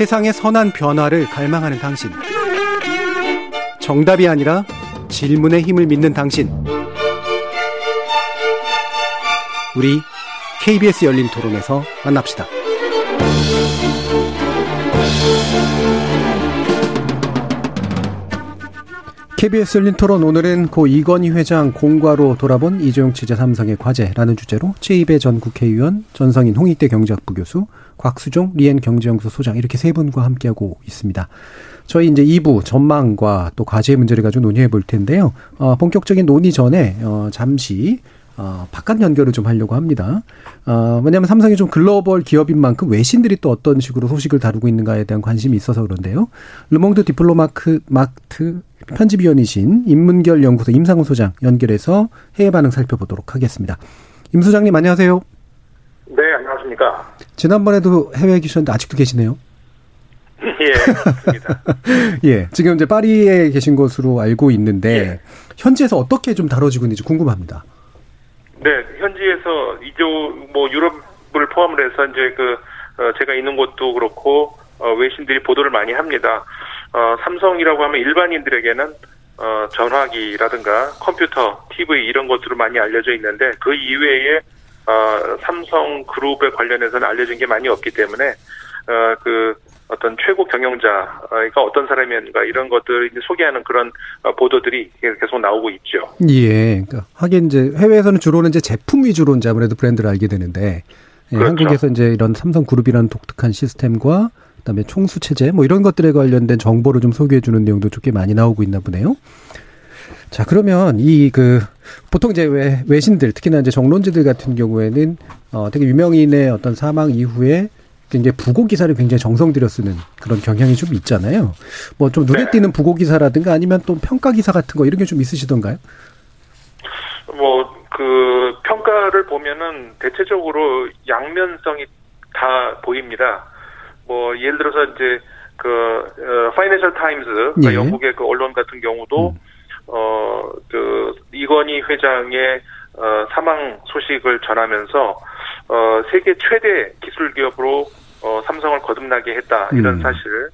Speaker 5: 세상의 선한 변화를 갈망하는 당신. 정답이 아니라 질문의 힘을 믿는 당신. 우리 KBS 열린 토론에서 만납시다. KBS 열린 토론 오늘은 고 이건희 회장 공과로 돌아본 이재용 취재 삼성의 과제라는 주제로 최입의 전 국회의원, 전성인 홍익대 경제학부 교수, 곽수종 리엔 경제연구소 소장 이렇게 세 분과 함께하고 있습니다. 저희 이제 2부 전망과 또 과제 문제를 가지고 논의해 볼 텐데요. 어, 본격적인 논의 전에 어, 잠시 어, 바깥 연결을 좀 하려고 합니다. 어, 왜냐하면 삼성이 좀 글로벌 기업인 만큼 외신들이 또 어떤 식으로 소식을 다루고 있는가에 대한 관심이 있어서 그런데요. 르몽드 디플로마티크 편집위원이신 인문결 연구소 임상훈 소장 연결해서 해외 반응 살펴보도록 하겠습니다. 임 소장님 안녕하세요.
Speaker 11: 네, 안녕하 십니까.
Speaker 5: 지난번에도 해외에 계셨는데 아직도 계시네요.
Speaker 11: 예.
Speaker 5: 예, 지금 이제 파리에 계신 것으로 알고 있는데 예. 현지에서 어떻게 좀 다뤄지고 있는지 궁금합니다.
Speaker 11: 네, 현지에서 이제 뭐 유럽을 포함을 해서 이제 그 어, 제가 있는 곳도 그렇고 어, 외신들이 보도를 많이 합니다. 어, 삼성이라고 하면 일반인들에게는 어, 전화기라든가 컴퓨터, TV 이런 것으로 많이 알려져 있는데 그 이외에 어, 삼성 그룹에 관련해서는 알려진 게 많이 없기 때문에 어, 그 어떤 최고 경영자가 어떤 사람이었는가 이런 것들을 소개하는 그런 어, 보도들이 계속 나오고 있죠.
Speaker 5: 예. 그러니까 하긴 이제 해외에서는 주로는 이제 제품 위주로 이제 아무래도 브랜드를 알게 되는데 예, 그렇죠. 한국에서 이제 이런 삼성 그룹이라는 독특한 시스템과 그다음에 총수 체제 뭐 이런 것들에 관련된 정보를 좀 소개해 주는 내용도 꽤 많이 나오고 있나 보네요. 자, 그러면 이 그 보통 이제 외, 외신들 특히나 이제 정론지들 같은 경우에는 어 되게 유명인의 어떤 사망 이후에 굉장히 부고 기사를 굉장히 정성 들여 쓰는 그런 경향이 좀 있잖아요. 뭐 좀 눈에 네. 띄는 부고 기사라든가 아니면 또 평가 기사 같은 거 이런 게 좀 있으시던가요?
Speaker 11: 뭐 그 평가를 보면은 대체적으로 양면성이 다 보입니다. 뭐 예를 들어서 이제 그 어, 파이낸셜 타임즈 그러니까
Speaker 5: 예.
Speaker 11: 영국의 그 언론 같은 경우도 어 그 이건희 회장의 어, 사망 소식을 전하면서 어, 세계 최대 기술 기업으로 어, 삼성을 거듭나게 했다 이런
Speaker 12: 음.
Speaker 11: 사실.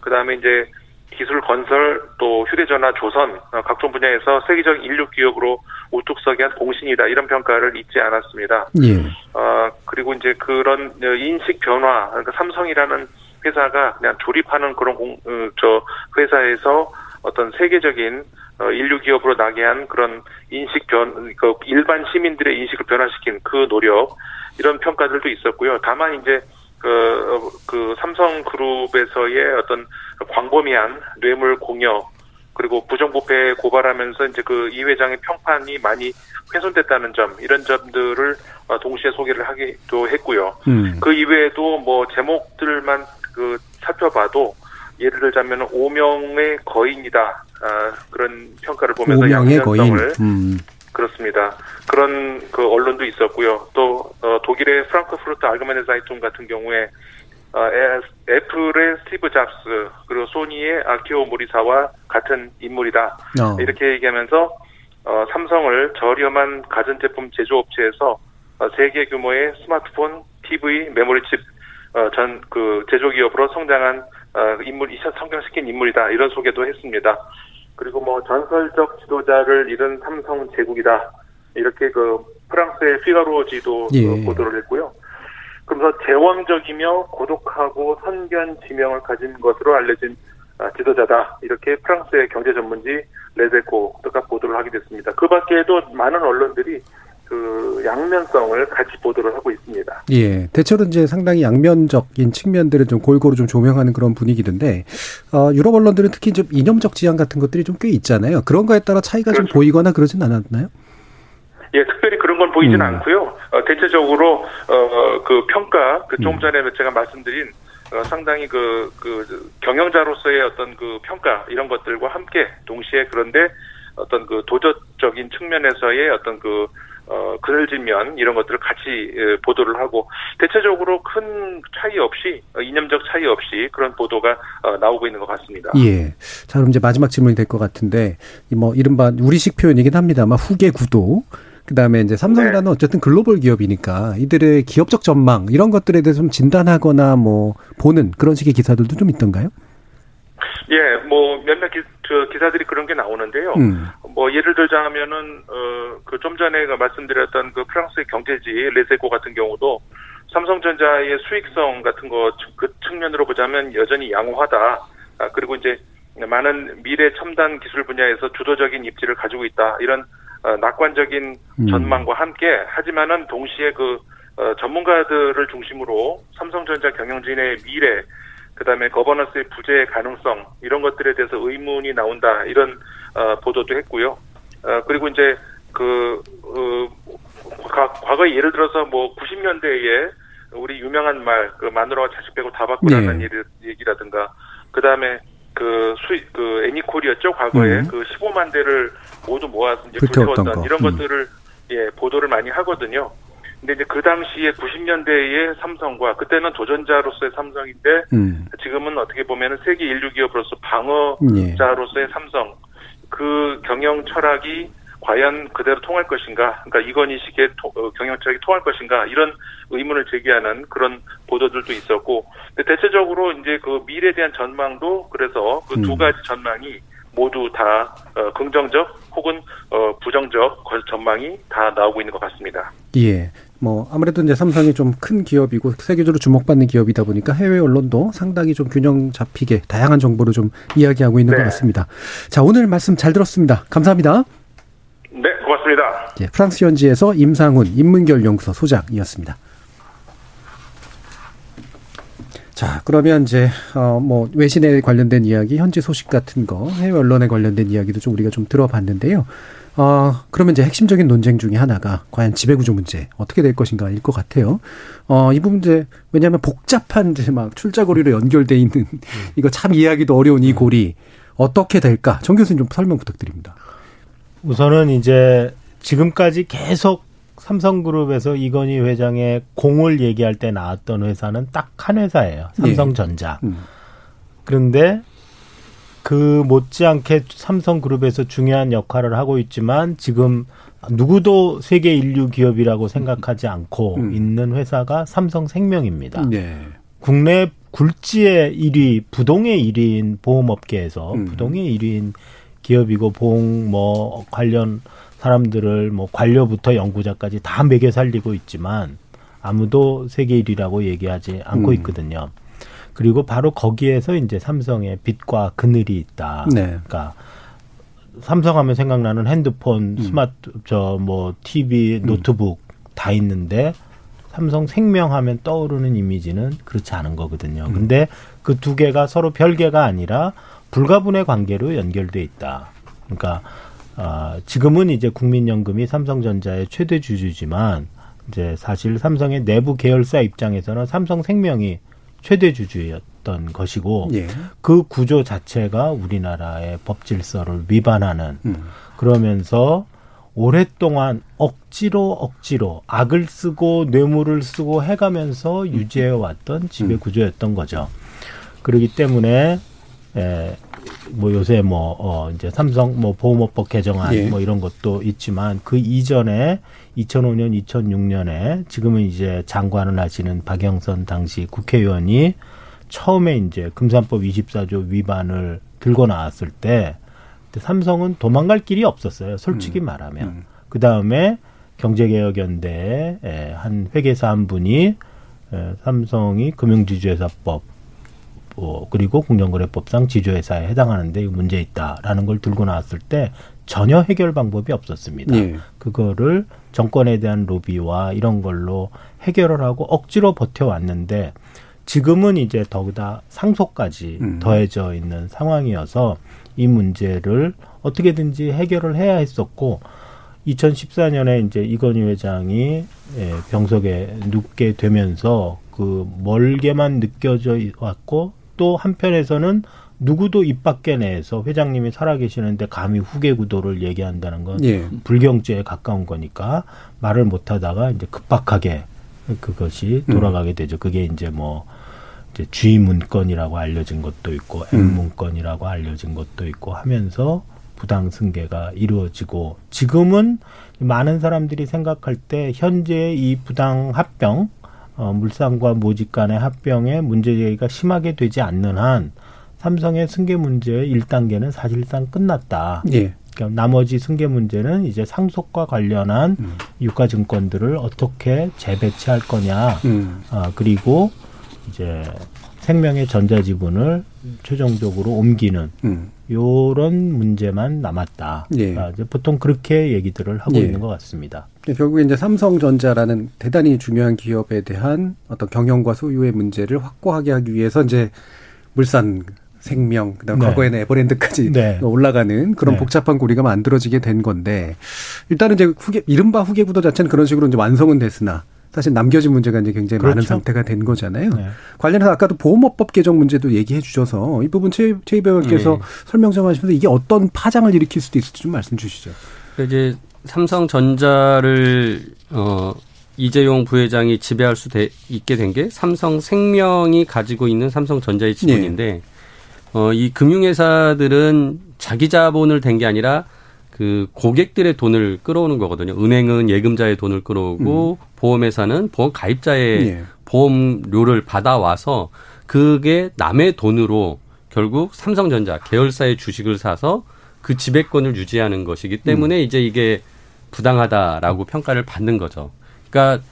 Speaker 11: 그 다음에 이제 기술 건설 또 휴대전화 조선 어, 각종 분야에서 세계적 인류 기업으로 우뚝 서게 한 공신이다 이런 평가를 잊지 않았습니다.
Speaker 5: 예.
Speaker 11: 어, 그리고 이제 그런 어, 인식 변화, 그러니까 삼성이라는 회사가 그냥 조립하는 그런 공, 어, 저 회사에서 어떤 세계적인 어, 인류 기업으로 나게 한 그런 인식 변, 그 일반 시민들의 인식을 변화시킨 그 노력, 이런 평가들도 있었고요. 다만 이제 그, 어, 그 삼성그룹에서의 어떤 광범위한 뇌물 공여, 그리고 부정부패 고발하면서 이제 그 이 회장의 평판이 많이 훼손됐다는 점 이런 점들을 어, 동시에 소개를 하기도 했고요.
Speaker 5: 음.
Speaker 11: 그 이외에도 뭐 제목들만 그 살펴봐도 예를 들자면 오명의 거인이다 아, 그런 평가를 보면서
Speaker 5: 오명의 거인. 음.
Speaker 11: 그렇습니다. 그런 그 언론도 있었고요. 또 어, 독일의 프랑크푸르트 알그메네 사이통 같은 경우에 어, 애- 애플의 스티브 잡스 그리고 소니의 아키오 모리사와 같은 인물이다.
Speaker 5: 어.
Speaker 11: 이렇게 얘기하면서 어, 삼성을 저렴한 가전제품 제조업체에서 어, 세계 규모의 스마트폰, TV, 메모리칩 어, 전 그 제조기업으로 성장한 어, 인물, 이차 성장시킨 인물이다 이런 소개도 했습니다. 그리고 뭐 전설적 지도자를 잃은 삼성 제국이다 이렇게 그 프랑스의 피가로지도
Speaker 5: 예.
Speaker 11: 그 보도를 했고요. 그러면서 제왕적이며 고독하고 선견 지명을 가진 것으로 알려진 아, 지도자다 이렇게 프랑스의 경제 전문지 레데코가 보도를 하게 됐습니다. 그 밖에도 많은 언론들이 그 양면성을 같이 보도를 하고 있습니다.
Speaker 5: 예, 대체로 이제 상당히 양면적인 측면들을 좀 골고루 좀 조명하는 그런 분위기던데, 어, 유럽 언론들은 특히 좀 이념적 지향 같은 것들이 좀 꽤 있잖아요. 그런 거에 따라 차이가 좀 보이거나 그러진 않았나요?
Speaker 11: 예, 특별히 그런 건 보이진
Speaker 5: 음.
Speaker 11: 않고요. 어, 대체적으로 어, 그 평가, 그 조금 전에 제가 말씀드린 어, 상당히 그, 그 경영자로서의 어떤 그 평가 이런 것들과 함께 동시에 그런데 어떤 그 도덕적인 측면에서의 어떤 그 어, 그늘진면 이런 것들을 같이 예, 보도를 하고 대체적으로 큰 차이 없이 어, 이념적 차이 없이 그런 보도가 어, 나오고 있는 것 같습니다.
Speaker 5: 예. 자, 그럼 이제 마지막 질문이 될 것 같은데, 이 뭐, 이른바 우리식 표현이긴 합니다만, 후계 구도, 그 다음에 이제 삼성이라는 어쨌든 글로벌 기업이니까, 이들의 기업적 전망, 이런 것들에 대해서 좀 진단하거나 뭐, 보는 그런 식의 기사들도 좀 있던가요?
Speaker 11: 예, 뭐 몇몇 기, 저 기사들이 그런 게 나오는데요.
Speaker 5: 음.
Speaker 11: 뭐 예를 들자면은 어그 좀 전에 그 말씀드렸던 그 프랑스의 경제지 레세코 같은 경우도 삼성전자의 수익성 같은 거 그 측면으로 보자면 여전히 양호하다. 아, 그리고 이제 많은 미래 첨단 기술 분야에서 주도적인 입지를 가지고 있다. 이런 어, 낙관적인
Speaker 12: 음.
Speaker 11: 전망과 함께 하지만은 동시에 그 어, 전문가들을 중심으로 삼성전자 경영진의 미래 그다음에 거버넌스의 부재 가능성 이런 것들에 대해서 의문이 나온다 이런 어, 보도도 했고요. 어, 그리고 이제 그 어, 과- 과거에 예를 들어서 뭐 90년대에 우리 유명한 말 그 마누라와 자식 빼고 다 바꾸라는
Speaker 5: 네.
Speaker 11: 얘기- 얘기라든가 그다음에 그 수익 그 애니콜이었죠 과거에
Speaker 5: 음.
Speaker 11: 그 15만 대를 모두 모아서 이제
Speaker 5: 불태웠던.
Speaker 11: 이런
Speaker 5: 음.
Speaker 11: 것들을 예 보도를 많이 하거든요. 근데 이제 그 당시에 90년대의 삼성과 그때는 도전자로서의 삼성인데
Speaker 5: 음.
Speaker 11: 지금은 어떻게 보면은 세계 인류 기업으로서
Speaker 5: 예.
Speaker 11: 방어자로서의 삼성 그 경영 철학이 과연 그대로 통할 것인가? 그러니까 이건희 식의 토- 어, 경영 철학이 통할 것인가? 이런 의문을 제기하는 그런 보도들도 있었고, 근데 대체적으로 이제 그 미래에 대한 전망도 그래서 그두
Speaker 5: 음.
Speaker 11: 가지 전망이 모두 다 어, 긍정적 혹은 어, 부정적 거- 전망이 다 나오고 있는 것 같습니다.
Speaker 5: 예. 뭐 아무래도 이제 삼성이 좀 큰 기업이고 세계적으로 주목받는 기업이다 보니까 해외 언론도 상당히 좀 균형 잡히게 다양한 정보를 좀 이야기하고 있는 것 같습니다. 자 오늘 말씀 잘 들었습니다. 감사합니다.
Speaker 11: 네, 고맙습니다.
Speaker 5: 예, 프랑스 현지에서 임상훈 인문결 연구소 소장이었습니다. 자, 그러면 이제 어 뭐 외신에 관련된 이야기, 현지 소식 같은 거, 해외 언론에 관련된 이야기도 좀 우리가 좀 들어봤는데요. 어, 그러면 이제 핵심적인 논쟁 중에 하나가 과연 지배구조 문제 어떻게 될 것인가일 것 같아요. 어, 이 부분 이제 왜냐하면 복잡한 이제 막 출자고리로 연결돼 있는 이거 참 이해하기도 어려운 이 고리 어떻게 될까? 정 교수님 좀 설명 부탁드립니다.
Speaker 9: 우선은 이제 지금까지 계속 삼성그룹에서 이건희 회장의 공을 얘기할 때 나왔던 회사는 딱 한 회사예요. 삼성전자.
Speaker 5: 음.
Speaker 9: 그런데 그 못지않게 삼성그룹에서 중요한 역할을 하고 있지만 지금 누구도 세계 인류 기업이라고 생각하지 않고 음. 있는 회사가 삼성생명입니다. 네. 국내 굴지의 1위, 부동의 1위인 보험업계에서 음. 부동의 1위인 기업이고 보험 뭐 관련 사람들을 뭐 관료부터 연구자까지 다 매겨 살리고 있지만 아무도 세계 1위라고 얘기하지 않고 음. 있거든요. 그리고 바로 거기에서 이제 삼성의 빛과 그늘이 있다. 네. 그러니까 삼성하면 생각나는 핸드폰, 음. 스마트 저뭐 TV, 음. 노트북 음. 다 있는데 삼성 생명하면 떠오르는 이미지는 그렇지 않은 거거든요. 음. 근데 그 두 개가 서로 별개가 아니라 불가분의 관계로 연결돼 있다. 그러니까 아, 지금은 이제 국민연금이 삼성전자의 최대 주주지만 이제 사실 삼성의 내부 계열사 입장에서는 삼성생명이 최대 주주였던 것이고 예. 그 구조 자체가 우리나라의 법 질서를 위반하는 음. 그러면서 오랫동안 억지로 억지로 악을 쓰고 뇌물을 쓰고 해가면서 유지해 왔던 지배 음. 구조였던 거죠. 그렇기 때문에 에, 뭐 요새 뭐, 어, 이제 삼성 뭐 보험업법 개정안 예. 뭐 이런 것도 있지만 그 이전에 2005년, 2006년에 지금은 이제 장관을 하시는 박영선 당시 국회의원이 처음에 이제 금산법 24조 위반을 들고 나왔을 때 삼성은 도망갈 길이 없었어요. 솔직히 음. 말하면. 음. 그 다음에 경제개혁연대의 한 회계사 한 분이 삼성이 금융지주회사법 뭐 그리고 공정거래법상 지주회사에 해당하는데 이 문제 있다라는 걸 들고 나왔을 때 전혀 해결 방법이 없었습니다. 예. 그거를 정권에 대한 로비와 이런 걸로 해결을 하고 억지로 버텨왔는데 지금은 이제 더구나 상속까지 음. 더해져 있는 상황이어서 이 문제를 어떻게든지 해결을 해야 했었고 2014년에 이제 이건희 회장이 예, 병석에 눕게 되면서 그 멀게만 느껴져 왔고 또 한편에서는 누구도 입 밖에 내서 회장님이 살아계시는데 감히 후계 구도를 얘기한다는 건 예. 불경죄에 가까운 거니까 말을 못 하다가 이제 급박하게 그것이 돌아가게 음. 되죠. 그게 이제 뭐 이제 주의 문건이라고 알려진 것도 있고 M 음. 문건이라고 알려진 것도 있고 하면서 부당 승계가 이루어지고 지금은 많은 사람들이 생각할 때 현재 이 부당 합병 어, 물산과 모직 간의 합병에 문제 제기가 심하게 되지 않는 한 삼성의 승계 문제의 1단계는 사실상 끝났다. 예. 그러니까 나머지 승계 문제는 이제 상속과 관련한 음. 유가 증권들을 어떻게 재배치할 거냐. 음. 아, 그리고 이제 생명의 전자 지분을 최종적으로 옮기는 음. 요런 문제만 남았다. 예. 아, 보통 그렇게 얘기들을 하고 예. 있는 것 같습니다.
Speaker 5: 결국에 이제 삼성전자라는 대단히 중요한 기업에 대한 어떤 경영과 소유의 문제를 확고하게 하기 위해서 이제 물산 생명, 그다음 네. 과거에는 에버랜드까지 네. 올라가는 그런 네. 복잡한 고리가 만들어지게 된 건데 일단은 이제 후계 이른바 후계 구도 자체는 그런 식으로 이제 완성은 됐으나 사실 남겨진 문제가 이제 굉장히 그렇죠. 많은 상태가 된 거잖아요. 네. 관련해서 아까도 보험업법 개정 문제도 얘기해 주셔서 이 부분 최, 최 배우께서 네. 설명 좀 하시면서 이게 어떤 파장을 일으킬 수도 있을지 좀 말씀 주시죠.
Speaker 8: 이제 삼성전자를 어 이재용 부회장이 지배할 수 있게 된 게 삼성생명이 가지고 있는 삼성전자의 지분인데 네. 어 이 금융회사들은 자기 자본을 댄 게 아니라 그 고객들의 돈을 끌어오는 거거든요. 은행은 예금자의 돈을 끌어오고 음. 보험회사는 보험 가입자의 예. 보험료를 받아와서 그게 남의 돈으로 결국 삼성전자 계열사의 주식을 사서 그 지배권을 유지하는 것이기 때문에 음. 이제 이게 부당하다라고 평가를 받는 거죠. 그러니까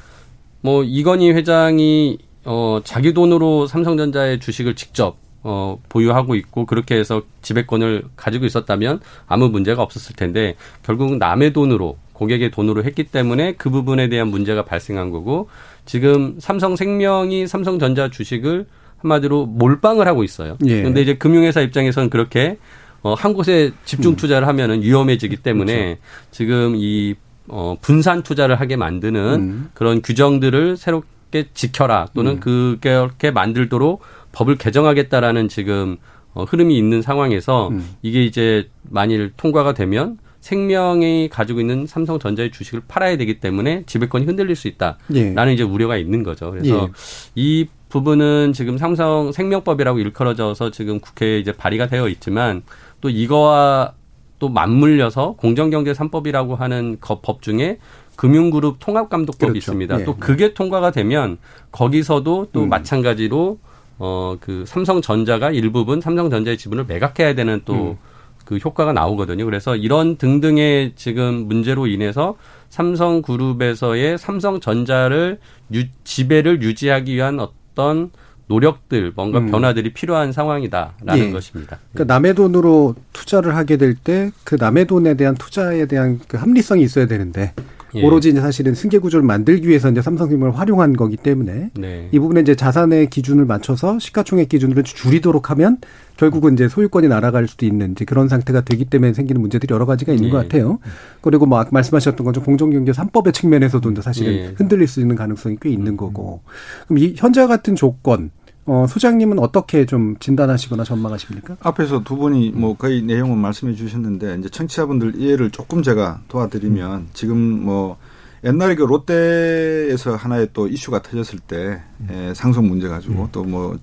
Speaker 8: 뭐 이건희 회장이 어 자기 돈으로 삼성전자의 주식을 직접 어, 보유하고 있고 그렇게 해서 지배권을 가지고 있었다면 아무 문제가 없었을 텐데 결국 남의 돈으로 고객의 돈으로 했기 때문에 그 부분에 대한 문제가 발생한 거고 지금 삼성생명이 삼성전자 주식을 한마디로 몰빵을 하고 있어요. 예. 그런데 이제 금융회사 입장에서는 그렇게 어, 한 곳에 집중 음. 투자를 하면은 위험해지기 때문에 그렇죠. 지금 이 어, 분산 투자를 하게 만드는 음. 그런 규정들을 새롭게 지켜라 또는 음. 그렇게 만들도록 법을 개정하겠다라는 지금 어, 흐름이 있는 상황에서 음. 이게 이제 만일 통과가 되면 생명이 가지고 있는 삼성전자의 주식을 팔아야 되기 때문에 지배권이 흔들릴 수 있다라는 예. 이제 우려가 있는 거죠. 그래서 예. 이 부분은 지금 삼성 생명법이라고 일컬어져서 지금 국회에 이제 발의가 되어 있지만 또 이거와 또 맞물려서 공정경제 3법이라고 하는 법 중에 금융그룹 통합감독법이
Speaker 5: 그렇죠.
Speaker 8: 있습니다.
Speaker 5: 예.
Speaker 8: 또 그게 통과가 되면 거기서도 또
Speaker 5: 음.
Speaker 8: 마찬가지로 어 그 삼성전자가 일부분 삼성전자의 지분을 매각해야 되는 또
Speaker 5: 음.
Speaker 8: 그 효과가 나오거든요. 그래서 이런 등등의 지금 문제로 인해서 삼성그룹에서의 삼성전자를 유, 지배를 유지하기 위한 어떤 노력들, 뭔가
Speaker 5: 음.
Speaker 8: 변화들이 필요한 상황이다라는
Speaker 5: 예.
Speaker 8: 것입니다.
Speaker 5: 그러니까 남의 돈으로 투자를 하게 될 때 그 남의 돈에 대한 투자에 대한 그 합리성이 있어야 되는데
Speaker 8: 예.
Speaker 5: 오로지 이제 사실은 승계 구조를 만들기 위해서 이제 삼성생명을 활용한 거기 때문에
Speaker 8: 네.
Speaker 5: 이 부분에 이제 자산의 기준을 맞춰서 시가총액 기준으로 줄이도록 하면 결국은 이제 소유권이 날아갈 수도 있는 이제 그런 상태가 되기 때문에 생기는 문제들이 여러 가지가 있는
Speaker 8: 예.
Speaker 5: 것 같아요. 그리고 뭐 아까 말씀하셨던 것처럼 공정경제 3법의 측면에서도 사실은
Speaker 8: 예.
Speaker 5: 흔들릴 수 있는 가능성이 꽤 있는 거고. 그럼 이 현재와 같은 조건 어, 소장님은 어떻게 좀 진단하시거나 전망하십니까?
Speaker 7: 앞에서 두 분이 뭐 거의 내용은 말씀해 주셨는데 이제 청취자분들 이해를 조금 제가 도와드리면 지금 뭐 옛날에 그 롯데에서 하나의 또 이슈가 터졌을 때 에, 상속 문제 가지고 또뭐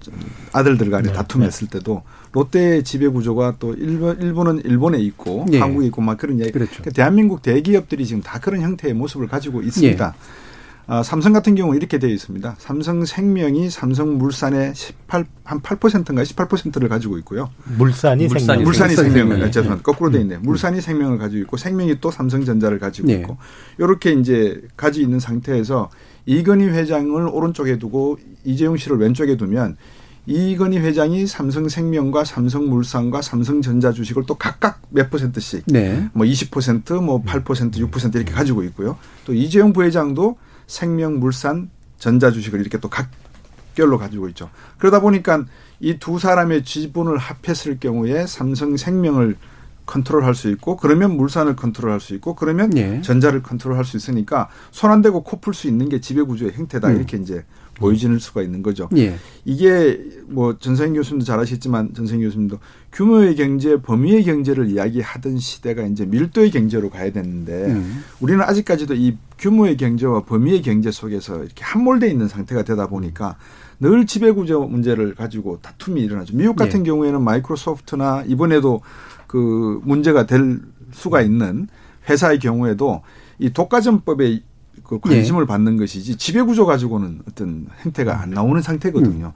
Speaker 7: 아들들 간에
Speaker 9: 네,
Speaker 7: 다툼했을 때도 롯데의 지배 구조가 또 일본 일본은 일본에 있고
Speaker 5: 예.
Speaker 7: 한국에 있고 막 그런 이야기.
Speaker 5: 그렇죠.
Speaker 7: 그러니까 대한민국 대기업들이 지금 다 그런 형태의 모습을 가지고 있습니다.
Speaker 5: 예.
Speaker 7: 아, 삼성 같은 경우 이렇게 되어 있습니다. 삼성생명이 삼성물산의 18, 한 8%인가 18%를 가지고 있고요.
Speaker 9: 물산이
Speaker 8: 물산이
Speaker 9: 생명.
Speaker 7: 물산이 생명을
Speaker 5: 생명.
Speaker 7: 아, 죄송합니다. 거꾸로 돼 있네. 물산이 생명을 가지고 있고 생명이 또 삼성전자를 가지고
Speaker 5: 네.
Speaker 7: 있고 이렇게 이제 가지고 있는 상태에서 이건희 회장을 오른쪽에 두고 이재용 씨를 왼쪽에 두면 이건희 회장이 삼성생명과 삼성물산과 삼성전자 주식을 또 각각 몇 퍼센트씩
Speaker 5: 네.
Speaker 7: 뭐 20%, 뭐 8%, 6% 이렇게 가지고 있고요. 또 이재용 부회장도 생명, 물산, 전자 주식을 이렇게 또 각별로 가지고 있죠. 그러다 보니까 이 두 사람의 지분을 합했을 경우에 삼성 생명을 컨트롤할 수 있고 그러면 물산을 컨트롤할 수 있고 그러면
Speaker 5: 예.
Speaker 7: 전자를 컨트롤할 수 있으니까 손 안 대고 코 풀 수 있는 게 지배 구조의 형태다
Speaker 5: 음.
Speaker 7: 이렇게 이제 보여지는 수가 있는 거죠.
Speaker 5: 예.
Speaker 7: 이게 뭐 전성인 교수님도 잘 아시겠지만 전성인 교수님도 규모의 경제, 범위의 경제를 이야기하던 시대가 이제 밀도의 경제로 가야 되는데
Speaker 5: 음.
Speaker 7: 우리는 아직까지도 이 규모의 경제와 범위의 경제 속에서 이렇게 함몰돼 있는 상태가 되다 보니까 늘 지배구조 문제를 가지고 다툼이 일어나죠. 미국 같은
Speaker 5: 네.
Speaker 7: 경우에는 마이크로소프트나 이번에도 그 문제가 될 수가 있는 회사의 경우에도 이 독과점법에 그 관심을 받는 것이지 지배 구조 가지고는 어떤 행태가 안 나오는 상태거든요.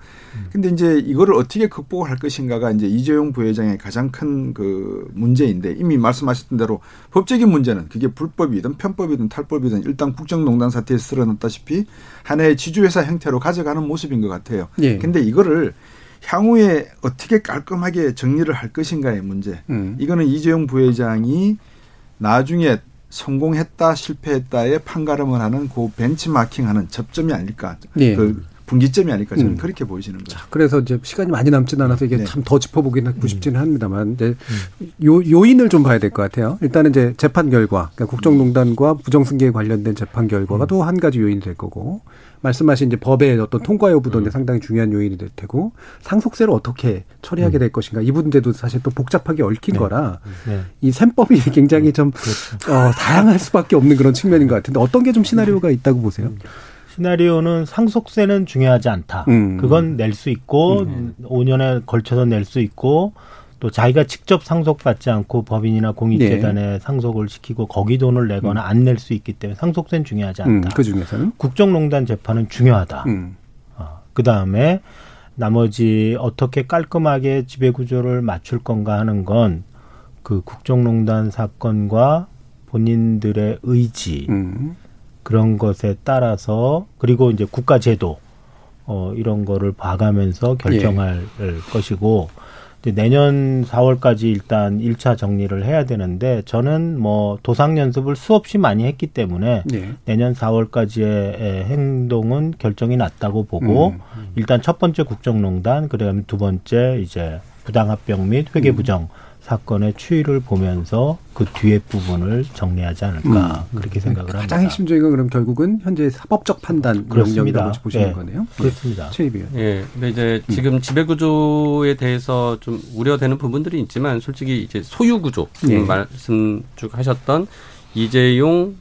Speaker 7: 근데 이제 이거를 어떻게 극복할 것인가가 이제 이재용 부회장의 가장 큰 그 문제인데 이미 말씀하셨던 대로 법적인 문제는 그게 불법이든 편법이든 탈법이든 일단 국정농단 사태에서 드러났다시피 하나의 지주회사 형태로 가져가는 모습인 것 같아요.
Speaker 5: 예.
Speaker 7: 근데 이거를 향후에 어떻게 깔끔하게 정리를 할 것인가의 문제.
Speaker 5: 음.
Speaker 7: 이거는 이재용 부회장이 나중에 성공했다 실패했다에 판가름을 하는 그 벤치마킹하는 접점이 아닐까.
Speaker 5: 예.
Speaker 7: 그 분기점이 아닐까 저는
Speaker 5: 음.
Speaker 7: 그렇게 보이시는 거죠.
Speaker 5: 그래서 이제 시간이 많이 남진 않아서 이게
Speaker 7: 네.
Speaker 5: 참더 짚어보긴 하고 싶지는 합니다만, 이제 요, 요인을 좀 봐야 될 것 같아요. 일단은 이제 재판 결과, 그러니까 국정농단과 부정승계에 관련된 재판 결과가 또한 가지 요인이 될 거고, 말씀하신 이제 법의 어떤 통과 여부도 이제 상당히 중요한 요인이 될 테고, 상속세를 어떻게 처리하게 될 것인가, 이 문제도 사실 또 복잡하게 얽힌 거라,
Speaker 9: 네.
Speaker 5: 이 셈법이 굉장히 좀, 어, 다양할 수밖에 없는 그런 측면인 것 같은데, 어떤 게 좀 시나리오가 있다고 보세요?
Speaker 9: 시나리오는 상속세는 중요하지 않다.
Speaker 5: 음.
Speaker 9: 그건 낼 수 있고 5년에 걸쳐서 낼 수 있고 또 자기가 직접 상속받지 않고 법인이나 공익재단에 상속을 시키고 거기 돈을 내거나 안낼 수 있기 때문에 상속세는 중요하지
Speaker 5: 음,
Speaker 9: 않다.
Speaker 5: 그 중에서는?
Speaker 9: 국정농단 재판은 중요하다.
Speaker 5: 음.
Speaker 9: 그 다음에 나머지 어떻게 깔끔하게 지배 구조를 맞출 건가 하는 건 그 국정농단 사건과 본인들의 의지
Speaker 5: 음.
Speaker 9: 그런 것에 따라서 그리고 이제 국가 제도 어 이런 거를 봐가면서 결정할 것이고 이제 내년 4월까지 일단 1차 정리를 해야 되는데 저는 뭐 도상 연습을 수없이 많이 했기 때문에
Speaker 5: 네.
Speaker 9: 내년 4월까지의 행동은 결정이 났다고 보고
Speaker 5: 음.
Speaker 9: 일단 첫 번째 국정농단 그다음에 두 번째 이제 부당합병 및 회계부정 사건의 추이를 보면서 그 뒤에 부분을 정리하지 않을까 그렇게 생각을 합니다.
Speaker 5: 가장 핵심적인 건 그럼 결국은 현재 사법적 판단
Speaker 9: 그렇습니다.
Speaker 5: 영역이라고 보시는
Speaker 9: 네.
Speaker 5: 거네요.
Speaker 9: 그렇습니다.
Speaker 5: 최입이요.
Speaker 8: 예. 근데 이제 지금 지배 구조에 대해서 좀 우려되는 부분들이 있지만 솔직히 이제 소유 구조
Speaker 5: 예.
Speaker 8: 말씀 쭉 하셨던 이재용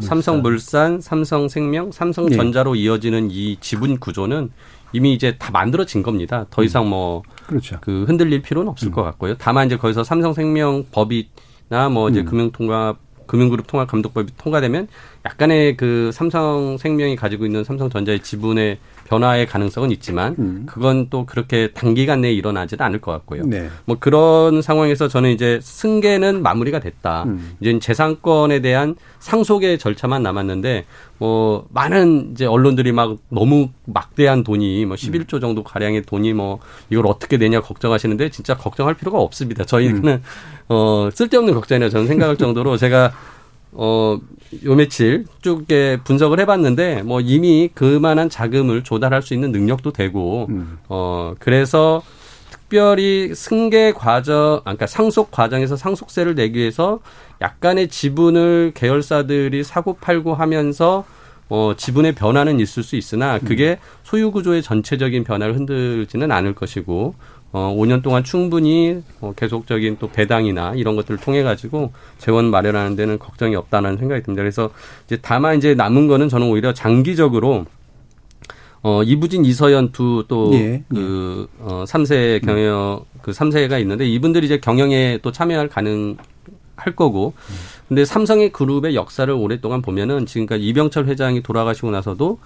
Speaker 8: 삼성물산, 삼성생명, 삼성전자로 이어지는 이 지분 구조는 이미 이제 다 만들어진 겁니다. 더 이상 뭐
Speaker 5: 그렇죠.
Speaker 8: 그 흔들릴 필요는 없을 것 같고요. 다만 이제 거기서 삼성생명 법이나 뭐 이제
Speaker 5: 음.
Speaker 8: 금융통합 금융그룹 통합 감독법이 통과되면 약간의 그 삼성생명이 가지고 있는 삼성전자의 지분의 변화의 가능성은 있지만 그건 또 그렇게 단기간 내에 일어나지는 않을 것 같고요.
Speaker 5: 네.
Speaker 8: 뭐 그런 상황에서 저는 이제 승계는 마무리가 됐다.
Speaker 5: 음.
Speaker 8: 이제 재산권에 대한 상속의 절차만 남았는데 뭐 많은 이제 언론들이 막 너무 막대한 돈이 뭐 11조 정도 가량의 돈이 뭐 이걸 어떻게 내냐 걱정하시는데 진짜 걱정할 필요가 없습니다. 저희는
Speaker 5: 음.
Speaker 8: 어 쓸데없는 걱정이라 저는 생각할 정도로 제가 어, 요 며칠 쭉 분석을 해봤는데, 뭐 이미 그만한 자금을 조달할 수 있는 능력도 되고, 어, 그래서 특별히 승계 과정, 아, 그러니까 상속 과정에서 상속세를 내기 위해서 약간의 지분을 계열사들이 사고 팔고 하면서 어, 지분의 변화는 있을 수 있으나 그게 소유 구조의 전체적인 변화를 흔들지는 않을 것이고 어, 5년 동안 충분히 어, 계속적인 또 배당이나 이런 것들을 통해 가지고 재원 마련하는 데는 걱정이 없다는 생각이 듭니다. 그래서 이제 다만 이제 남은 거는 저는 오히려 장기적으로 어, 이부진, 이서연 두또
Speaker 5: 예,
Speaker 8: 그 어, 3세 경영 그 3세가 있는데 이분들이 이제 경영에 또 참여할 가능 할 거고. 근데 삼성의 그룹의 역사를 오랫동안 보면은 지금까지 이병철 회장이 돌아가시고 나서도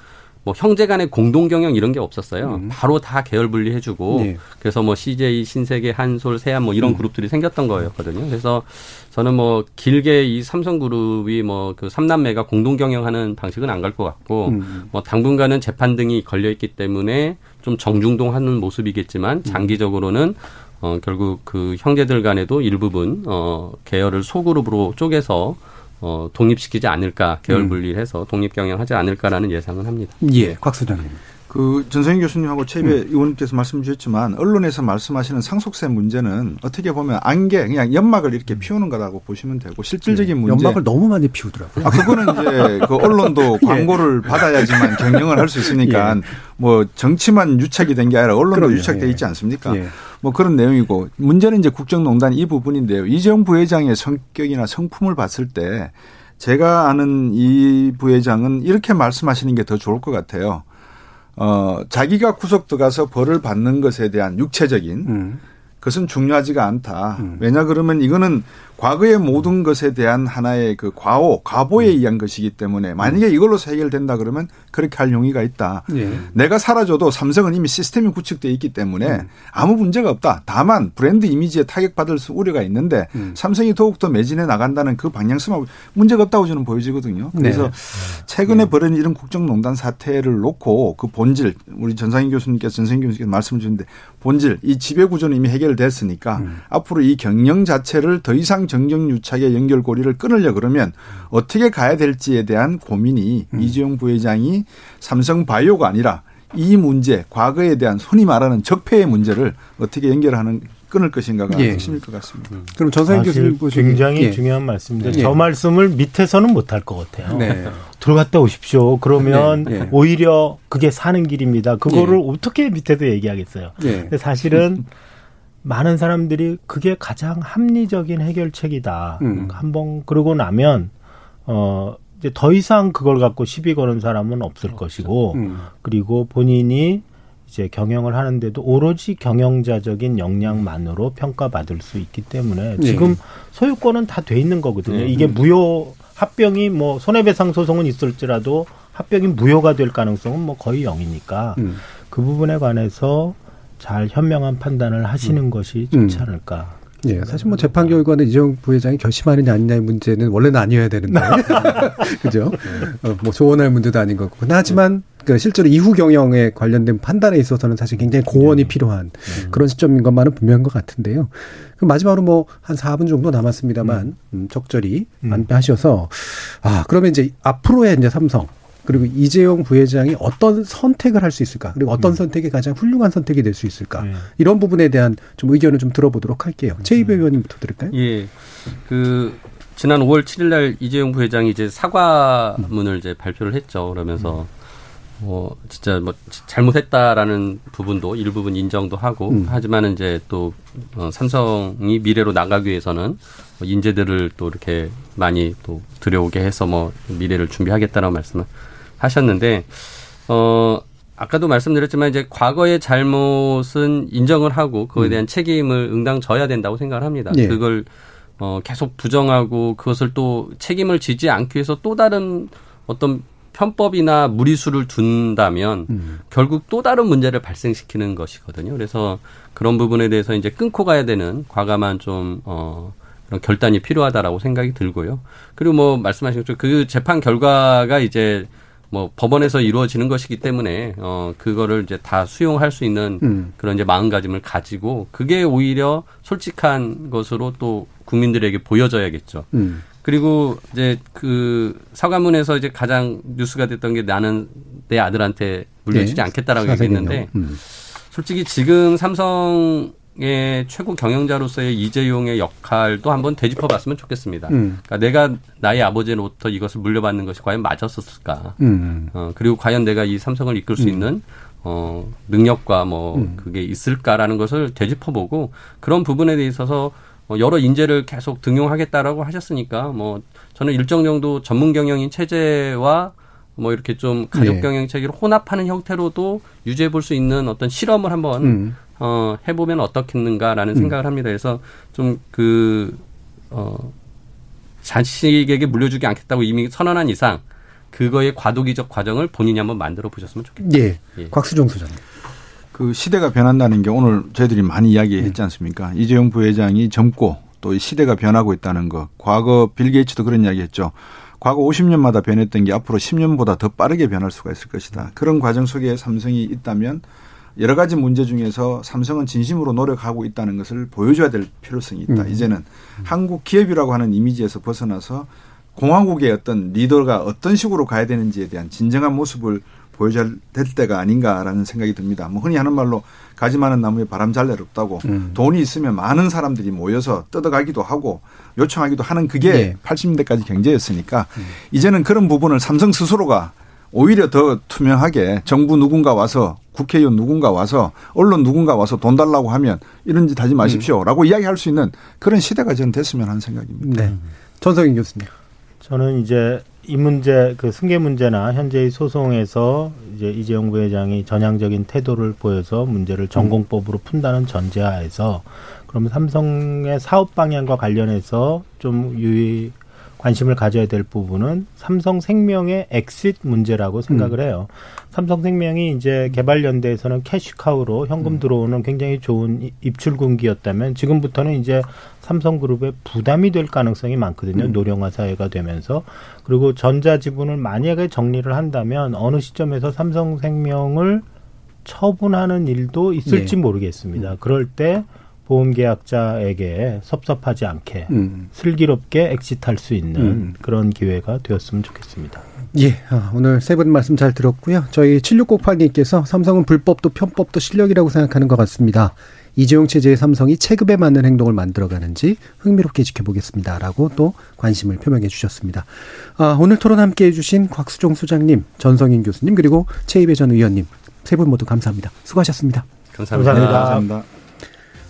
Speaker 8: 뭐 형제 간의 공동 경영 이런 게 없었어요. 바로 다 계열 분리해 주고
Speaker 5: 네.
Speaker 8: 그래서 뭐 CJ, 신세계, 한솔, 세안 뭐 이런 그룹들이 생겼던 거였거든요. 그래서 저는 뭐 길게 이 삼성그룹이 뭐 그 삼남매가 공동 경영하는 방식은 안 갈 것 같고
Speaker 5: 음.
Speaker 8: 뭐 당분간은 재판 등이 걸려 있기 때문에 좀 정중동하는 모습이겠지만 장기적으로는 어 결국 그 형제들 간에도 일부분 어 계열을 소그룹으로 쪼개서 어 독립시키지 않을까 계열
Speaker 5: 음.
Speaker 8: 분리를 해서 독립 경영하지 않을까라는 예상은 합니다.
Speaker 5: 예, 곽 소장님.
Speaker 7: 그 전성희 교수님하고 최배 의원님께서 말씀 주셨지만 언론에서 말씀하시는 상속세 문제는 어떻게 보면 안개 그냥 연막을 이렇게 피우는 거라고 보시면 되고 실질적인 문제
Speaker 5: 연막을 너무 많이 피우더라고요.
Speaker 7: 아 그거는 이제 그 언론도
Speaker 5: 예.
Speaker 7: 광고를 받아야지만 경영을 할 수 있으니까
Speaker 5: 예.
Speaker 7: 뭐 정치만 유착이 된 게 아니라 언론도
Speaker 5: 그럼요.
Speaker 7: 유착돼
Speaker 5: 예.
Speaker 7: 있지 않습니까?
Speaker 5: 예.
Speaker 7: 뭐 그런 내용이고 문제는 이제 국정농단 이 부분인데요. 이재용 부회장의 성격이나 성품을 봤을 때 제가 아는 이 부회장은 이렇게 말씀하시는 게 더 좋을 것 같아요. 어, 자기가 구속 들어가서 벌을 받는 것에 대한 육체적인
Speaker 5: 음.
Speaker 7: 그것은 중요하지가 않다. 왜냐 그러면 이거는 과거의 모든 것에 대한 하나의 그 과오, 과보에 의한 것이기 때문에 만약에 이걸로서 해결된다 그러면 그렇게 할 용의가 있다.
Speaker 5: 예.
Speaker 7: 내가 사라져도 삼성은 이미 시스템이 구축되어 있기 때문에 아무 문제가 없다. 다만 브랜드 이미지에 타격받을 수 우려가 있는데 삼성이 더욱더 매진해 나간다는 그 방향성하고 문제가 없다고 저는 보여지거든요. 그래서
Speaker 5: 네.
Speaker 7: 최근에 벌어진 이런 국정농단 사태를 놓고 그 본질 우리 전상인 교수님께서 전상인 교수님께서 말씀 주셨는데 본질 이 지배 구조는 이미 해결됐으니까 앞으로 이 경영 자체를 더 이상 정정유착의 연결고리를 끊으려 그러면 어떻게 가야 될지에 대한 고민이 이재용 부회장이 삼성 바이오가 아니라 이 문제 과거에 대한 손이 말하는 적폐의 문제를 어떻게 연결하는 끊을 것인가가
Speaker 5: 예.
Speaker 7: 핵심일 것 같습니다.
Speaker 5: 그럼 전상인
Speaker 9: 사실
Speaker 5: 교수님
Speaker 9: 굉장히
Speaker 5: 예.
Speaker 9: 중요한 말씀인데
Speaker 5: 예.
Speaker 9: 저 말씀을 밑에서는 못할 것 같아요.
Speaker 5: 네.
Speaker 9: 들어갔다 오십시오. 그러면
Speaker 5: 네, 네.
Speaker 9: 오히려 그게 사는 길입니다. 그거를
Speaker 5: 예.
Speaker 9: 어떻게 밑에서 얘기하겠어요.
Speaker 5: 예.
Speaker 9: 근데 사실은 많은 사람들이 그게 가장 합리적인 해결책이다.
Speaker 5: 음.
Speaker 9: 한번 그러고 나면 어 이제 더 이상 그걸 갖고 시비 거는 사람은 없을 것이고
Speaker 5: 음.
Speaker 9: 그리고 본인이 이제 경영을 하는데도 오로지 경영자적인 역량만으로 평가받을 수 있기 때문에
Speaker 5: 네.
Speaker 9: 지금 소유권은 다 돼 있는 거거든요.
Speaker 8: 네.
Speaker 9: 이게 무효 합병이 뭐 손해배상 소송은 있을지라도 합병이 무효가 될 가능성은 뭐 거의 영이니까
Speaker 5: 음.
Speaker 9: 그 부분에 관해서 잘 현명한 판단을 하시는 것이 좋지
Speaker 5: 음.
Speaker 9: 않을까.
Speaker 5: 예, 사실 뭐 재판 결과는 이재용 부회장이 결심하느냐 아니냐의 문제는 원래는 아니어야 되는데, 그죠? 어, 뭐 조언할 문제도 아닌 거고. 하지만 그 실제로 이후 경영에 관련된 판단에 있어서는 사실 굉장히 고언이 필요한 그런 시점인 것만은 분명한 것 같은데요. 그럼 마지막으로 뭐 한 4분 정도 남았습니다만 음, 적절히
Speaker 9: 음.
Speaker 5: 안배하셔서 아 그러면 이제 앞으로의 이제 삼성 그리고 이재용 부회장이 어떤 선택을 할 수 있을까? 그리고 어떤 선택이 가장 훌륭한 선택이 될 수 있을까?
Speaker 9: 네.
Speaker 5: 이런 부분에 대한 좀 의견을 좀 들어보도록 할게요. 최이배 의원님부터 들을까요?
Speaker 8: 예. 그 지난 5월 7일 날 이재용 부회장이 이제 사과문을 이제 발표를 했죠. 그러면서 뭐 진짜 뭐 잘못했다라는 부분도 일부분 인정도 하고
Speaker 5: 음.
Speaker 8: 하지만은 이제 또 어, 삼성이 미래로 나가기 위해서는 뭐 인재들을 또 이렇게 많이 또 들여오게 해서 뭐 미래를 준비하겠다라는 말씀을 하셨는데 어 아까도 말씀드렸지만 이제 과거의 잘못은 인정을 하고 그거에 대한 음. 책임을 응당 져야 된다고 생각을 합니다. 예. 그걸 어 계속 부정하고 그것을 또 책임을 지지 않기 위해서 또 다른 어떤 편법이나 무리수를 둔다면 음. 결국 또 다른 문제를 발생시키는 것이거든요. 그래서 그런 부분에 대해서 이제 끊고 가야 되는 과감한 좀 어. 그런 결단이 필요하다라고 생각이 들고요. 그리고 뭐 말씀하신 것처럼 그 재판 결과가 이제 뭐 법원에서 이루어지는 것이기 때문에 어 그거를 이제 다 수용할 수 있는 음. 그런 이제 마음가짐을 가지고 그게 오히려 솔직한 것으로 또 국민들에게 보여져야겠죠. 음. 그리고 이제 그 사과문에서 이제 가장 뉴스가 됐던 게 나는 내 아들한테 물려주지 네. 않겠다라고 얘기했는데 음. 솔직히 지금 삼성 의 최고 경영자로서의 이재용의 역할도 한번 되짚어봤으면 좋겠습니다. 음. 그러니까 내가 나의 아버지로부터 이것을 물려받는 것이 과연 맞았었을까? 음. 어, 그리고 과연 내가 이 삼성을 이끌 수 음. 있는 어, 능력과 뭐 음. 그게 있을까라는 것을 되짚어보고 그런 부분에 대해 있어서 어, 여러 인재를 계속 등용하겠다라고 하셨으니까 뭐 저는 일정 정도 전문 경영인 체제와 뭐 이렇게 좀 가족 예. 경영 체계를 혼합하는 형태로도 유지해 볼 수 있는 어떤 실험을 한번 음. 어, 해보면 어떻겠는가라는 음. 생각을 합니다. 그래서 좀 그, 어, 자식에게 물려주지 않겠다고 이미 선언한 이상 그거의 과도기적 과정을 본인이 한번 만들어 보셨으면 좋겠다.
Speaker 5: 예. 예. 곽수종 소장님.
Speaker 7: 그 시대가 변한다는 게 오늘 저희들이 많이 이야기했지 않습니까? 음. 이재용 부회장이 젊고 또 시대가 변하고 있다는 거. 과거 빌 게이츠도 그런 이야기했죠. 과거 50년마다 변했던 게 앞으로 10년보다 더 빠르게 변할 수가 있을 것이다. 그런 과정 속에 삼성이 있다면 여러 가지 문제 중에서 삼성은 진심으로 노력하고 있다는 것을 보여줘야 될 필요성이 있다. 음. 이제는 한국 기업이라고 하는 이미지에서 벗어나서 공화국의 어떤 리더가 어떤 식으로 가야 되는지에 대한 진정한 모습을 보여줘야 될 때가 아닌가라는 생각이 듭니다. 뭐 흔히 하는 말로 가지 많은 나무에 바람 잘 내롭다고 음. 돈이 있으면 많은 사람들이 모여서 뜯어가기도 하고 요청하기도 하는 그게 네. 80년대까지 경제였으니까 음. 이제는 그런 부분을 삼성 스스로가 오히려 더 투명하게 정부 누군가 와서 국회의원 누군가 와서 언론 누군가 와서 돈 달라고 하면 이런 짓 하지 마십시오라고 음. 이야기할 수 있는 그런 시대가 저는 됐으면 하는 생각입니다. 네.
Speaker 5: 전성인 교수님.
Speaker 9: 저는 이제 이 문제 그 승계 문제나 현재의 소송에서 이제 이재용 부회장이 전향적인 태도를 보여서 문제를 전공법으로 푼다는 전제하에서 그러면 삼성의 사업 방향과 관련해서 좀 유의 관심을 가져야 될 부분은 삼성생명의 엑싯 문제라고 생각을 음. 해요. 삼성생명이 이제 개발연대에서는 캐시카우로 현금 음. 들어오는 굉장히 좋은 입출군기였다면 지금부터는 이제 삼성그룹에 부담이 될 가능성이 많거든요. 음. 노령화 사회가 되면서 그리고 전자 지분을 만약에 정리를 한다면 어느 시점에서 삼성생명을 처분하는 일도 있을지 네. 모르겠습니다. 음. 그럴 때 보험 계약자에게 섭섭하지 않게 음. 슬기롭게 엑시트할 수 있는 음. 그런 기회가 되었으면 좋겠습니다.
Speaker 5: 예, 아, 오늘 세 분 말씀 잘 들었고요. 저희 7698님께서 삼성은 불법도 편법도 실력이라고 생각하는 것 같습니다. 이재용 체제의 삼성이 체급에 맞는 행동을 만들어가는지 흥미롭게 지켜보겠습니다 라고 또 관심을 표명해 주셨습니다. 아, 오늘 토론 함께 해 주신 곽수종 소장님, 전성인 교수님 그리고 최이배 전 의원님 세 분 모두 감사합니다. 수고하셨습니다.
Speaker 8: 감사합니다.
Speaker 5: 감사합니다. 감사합니다.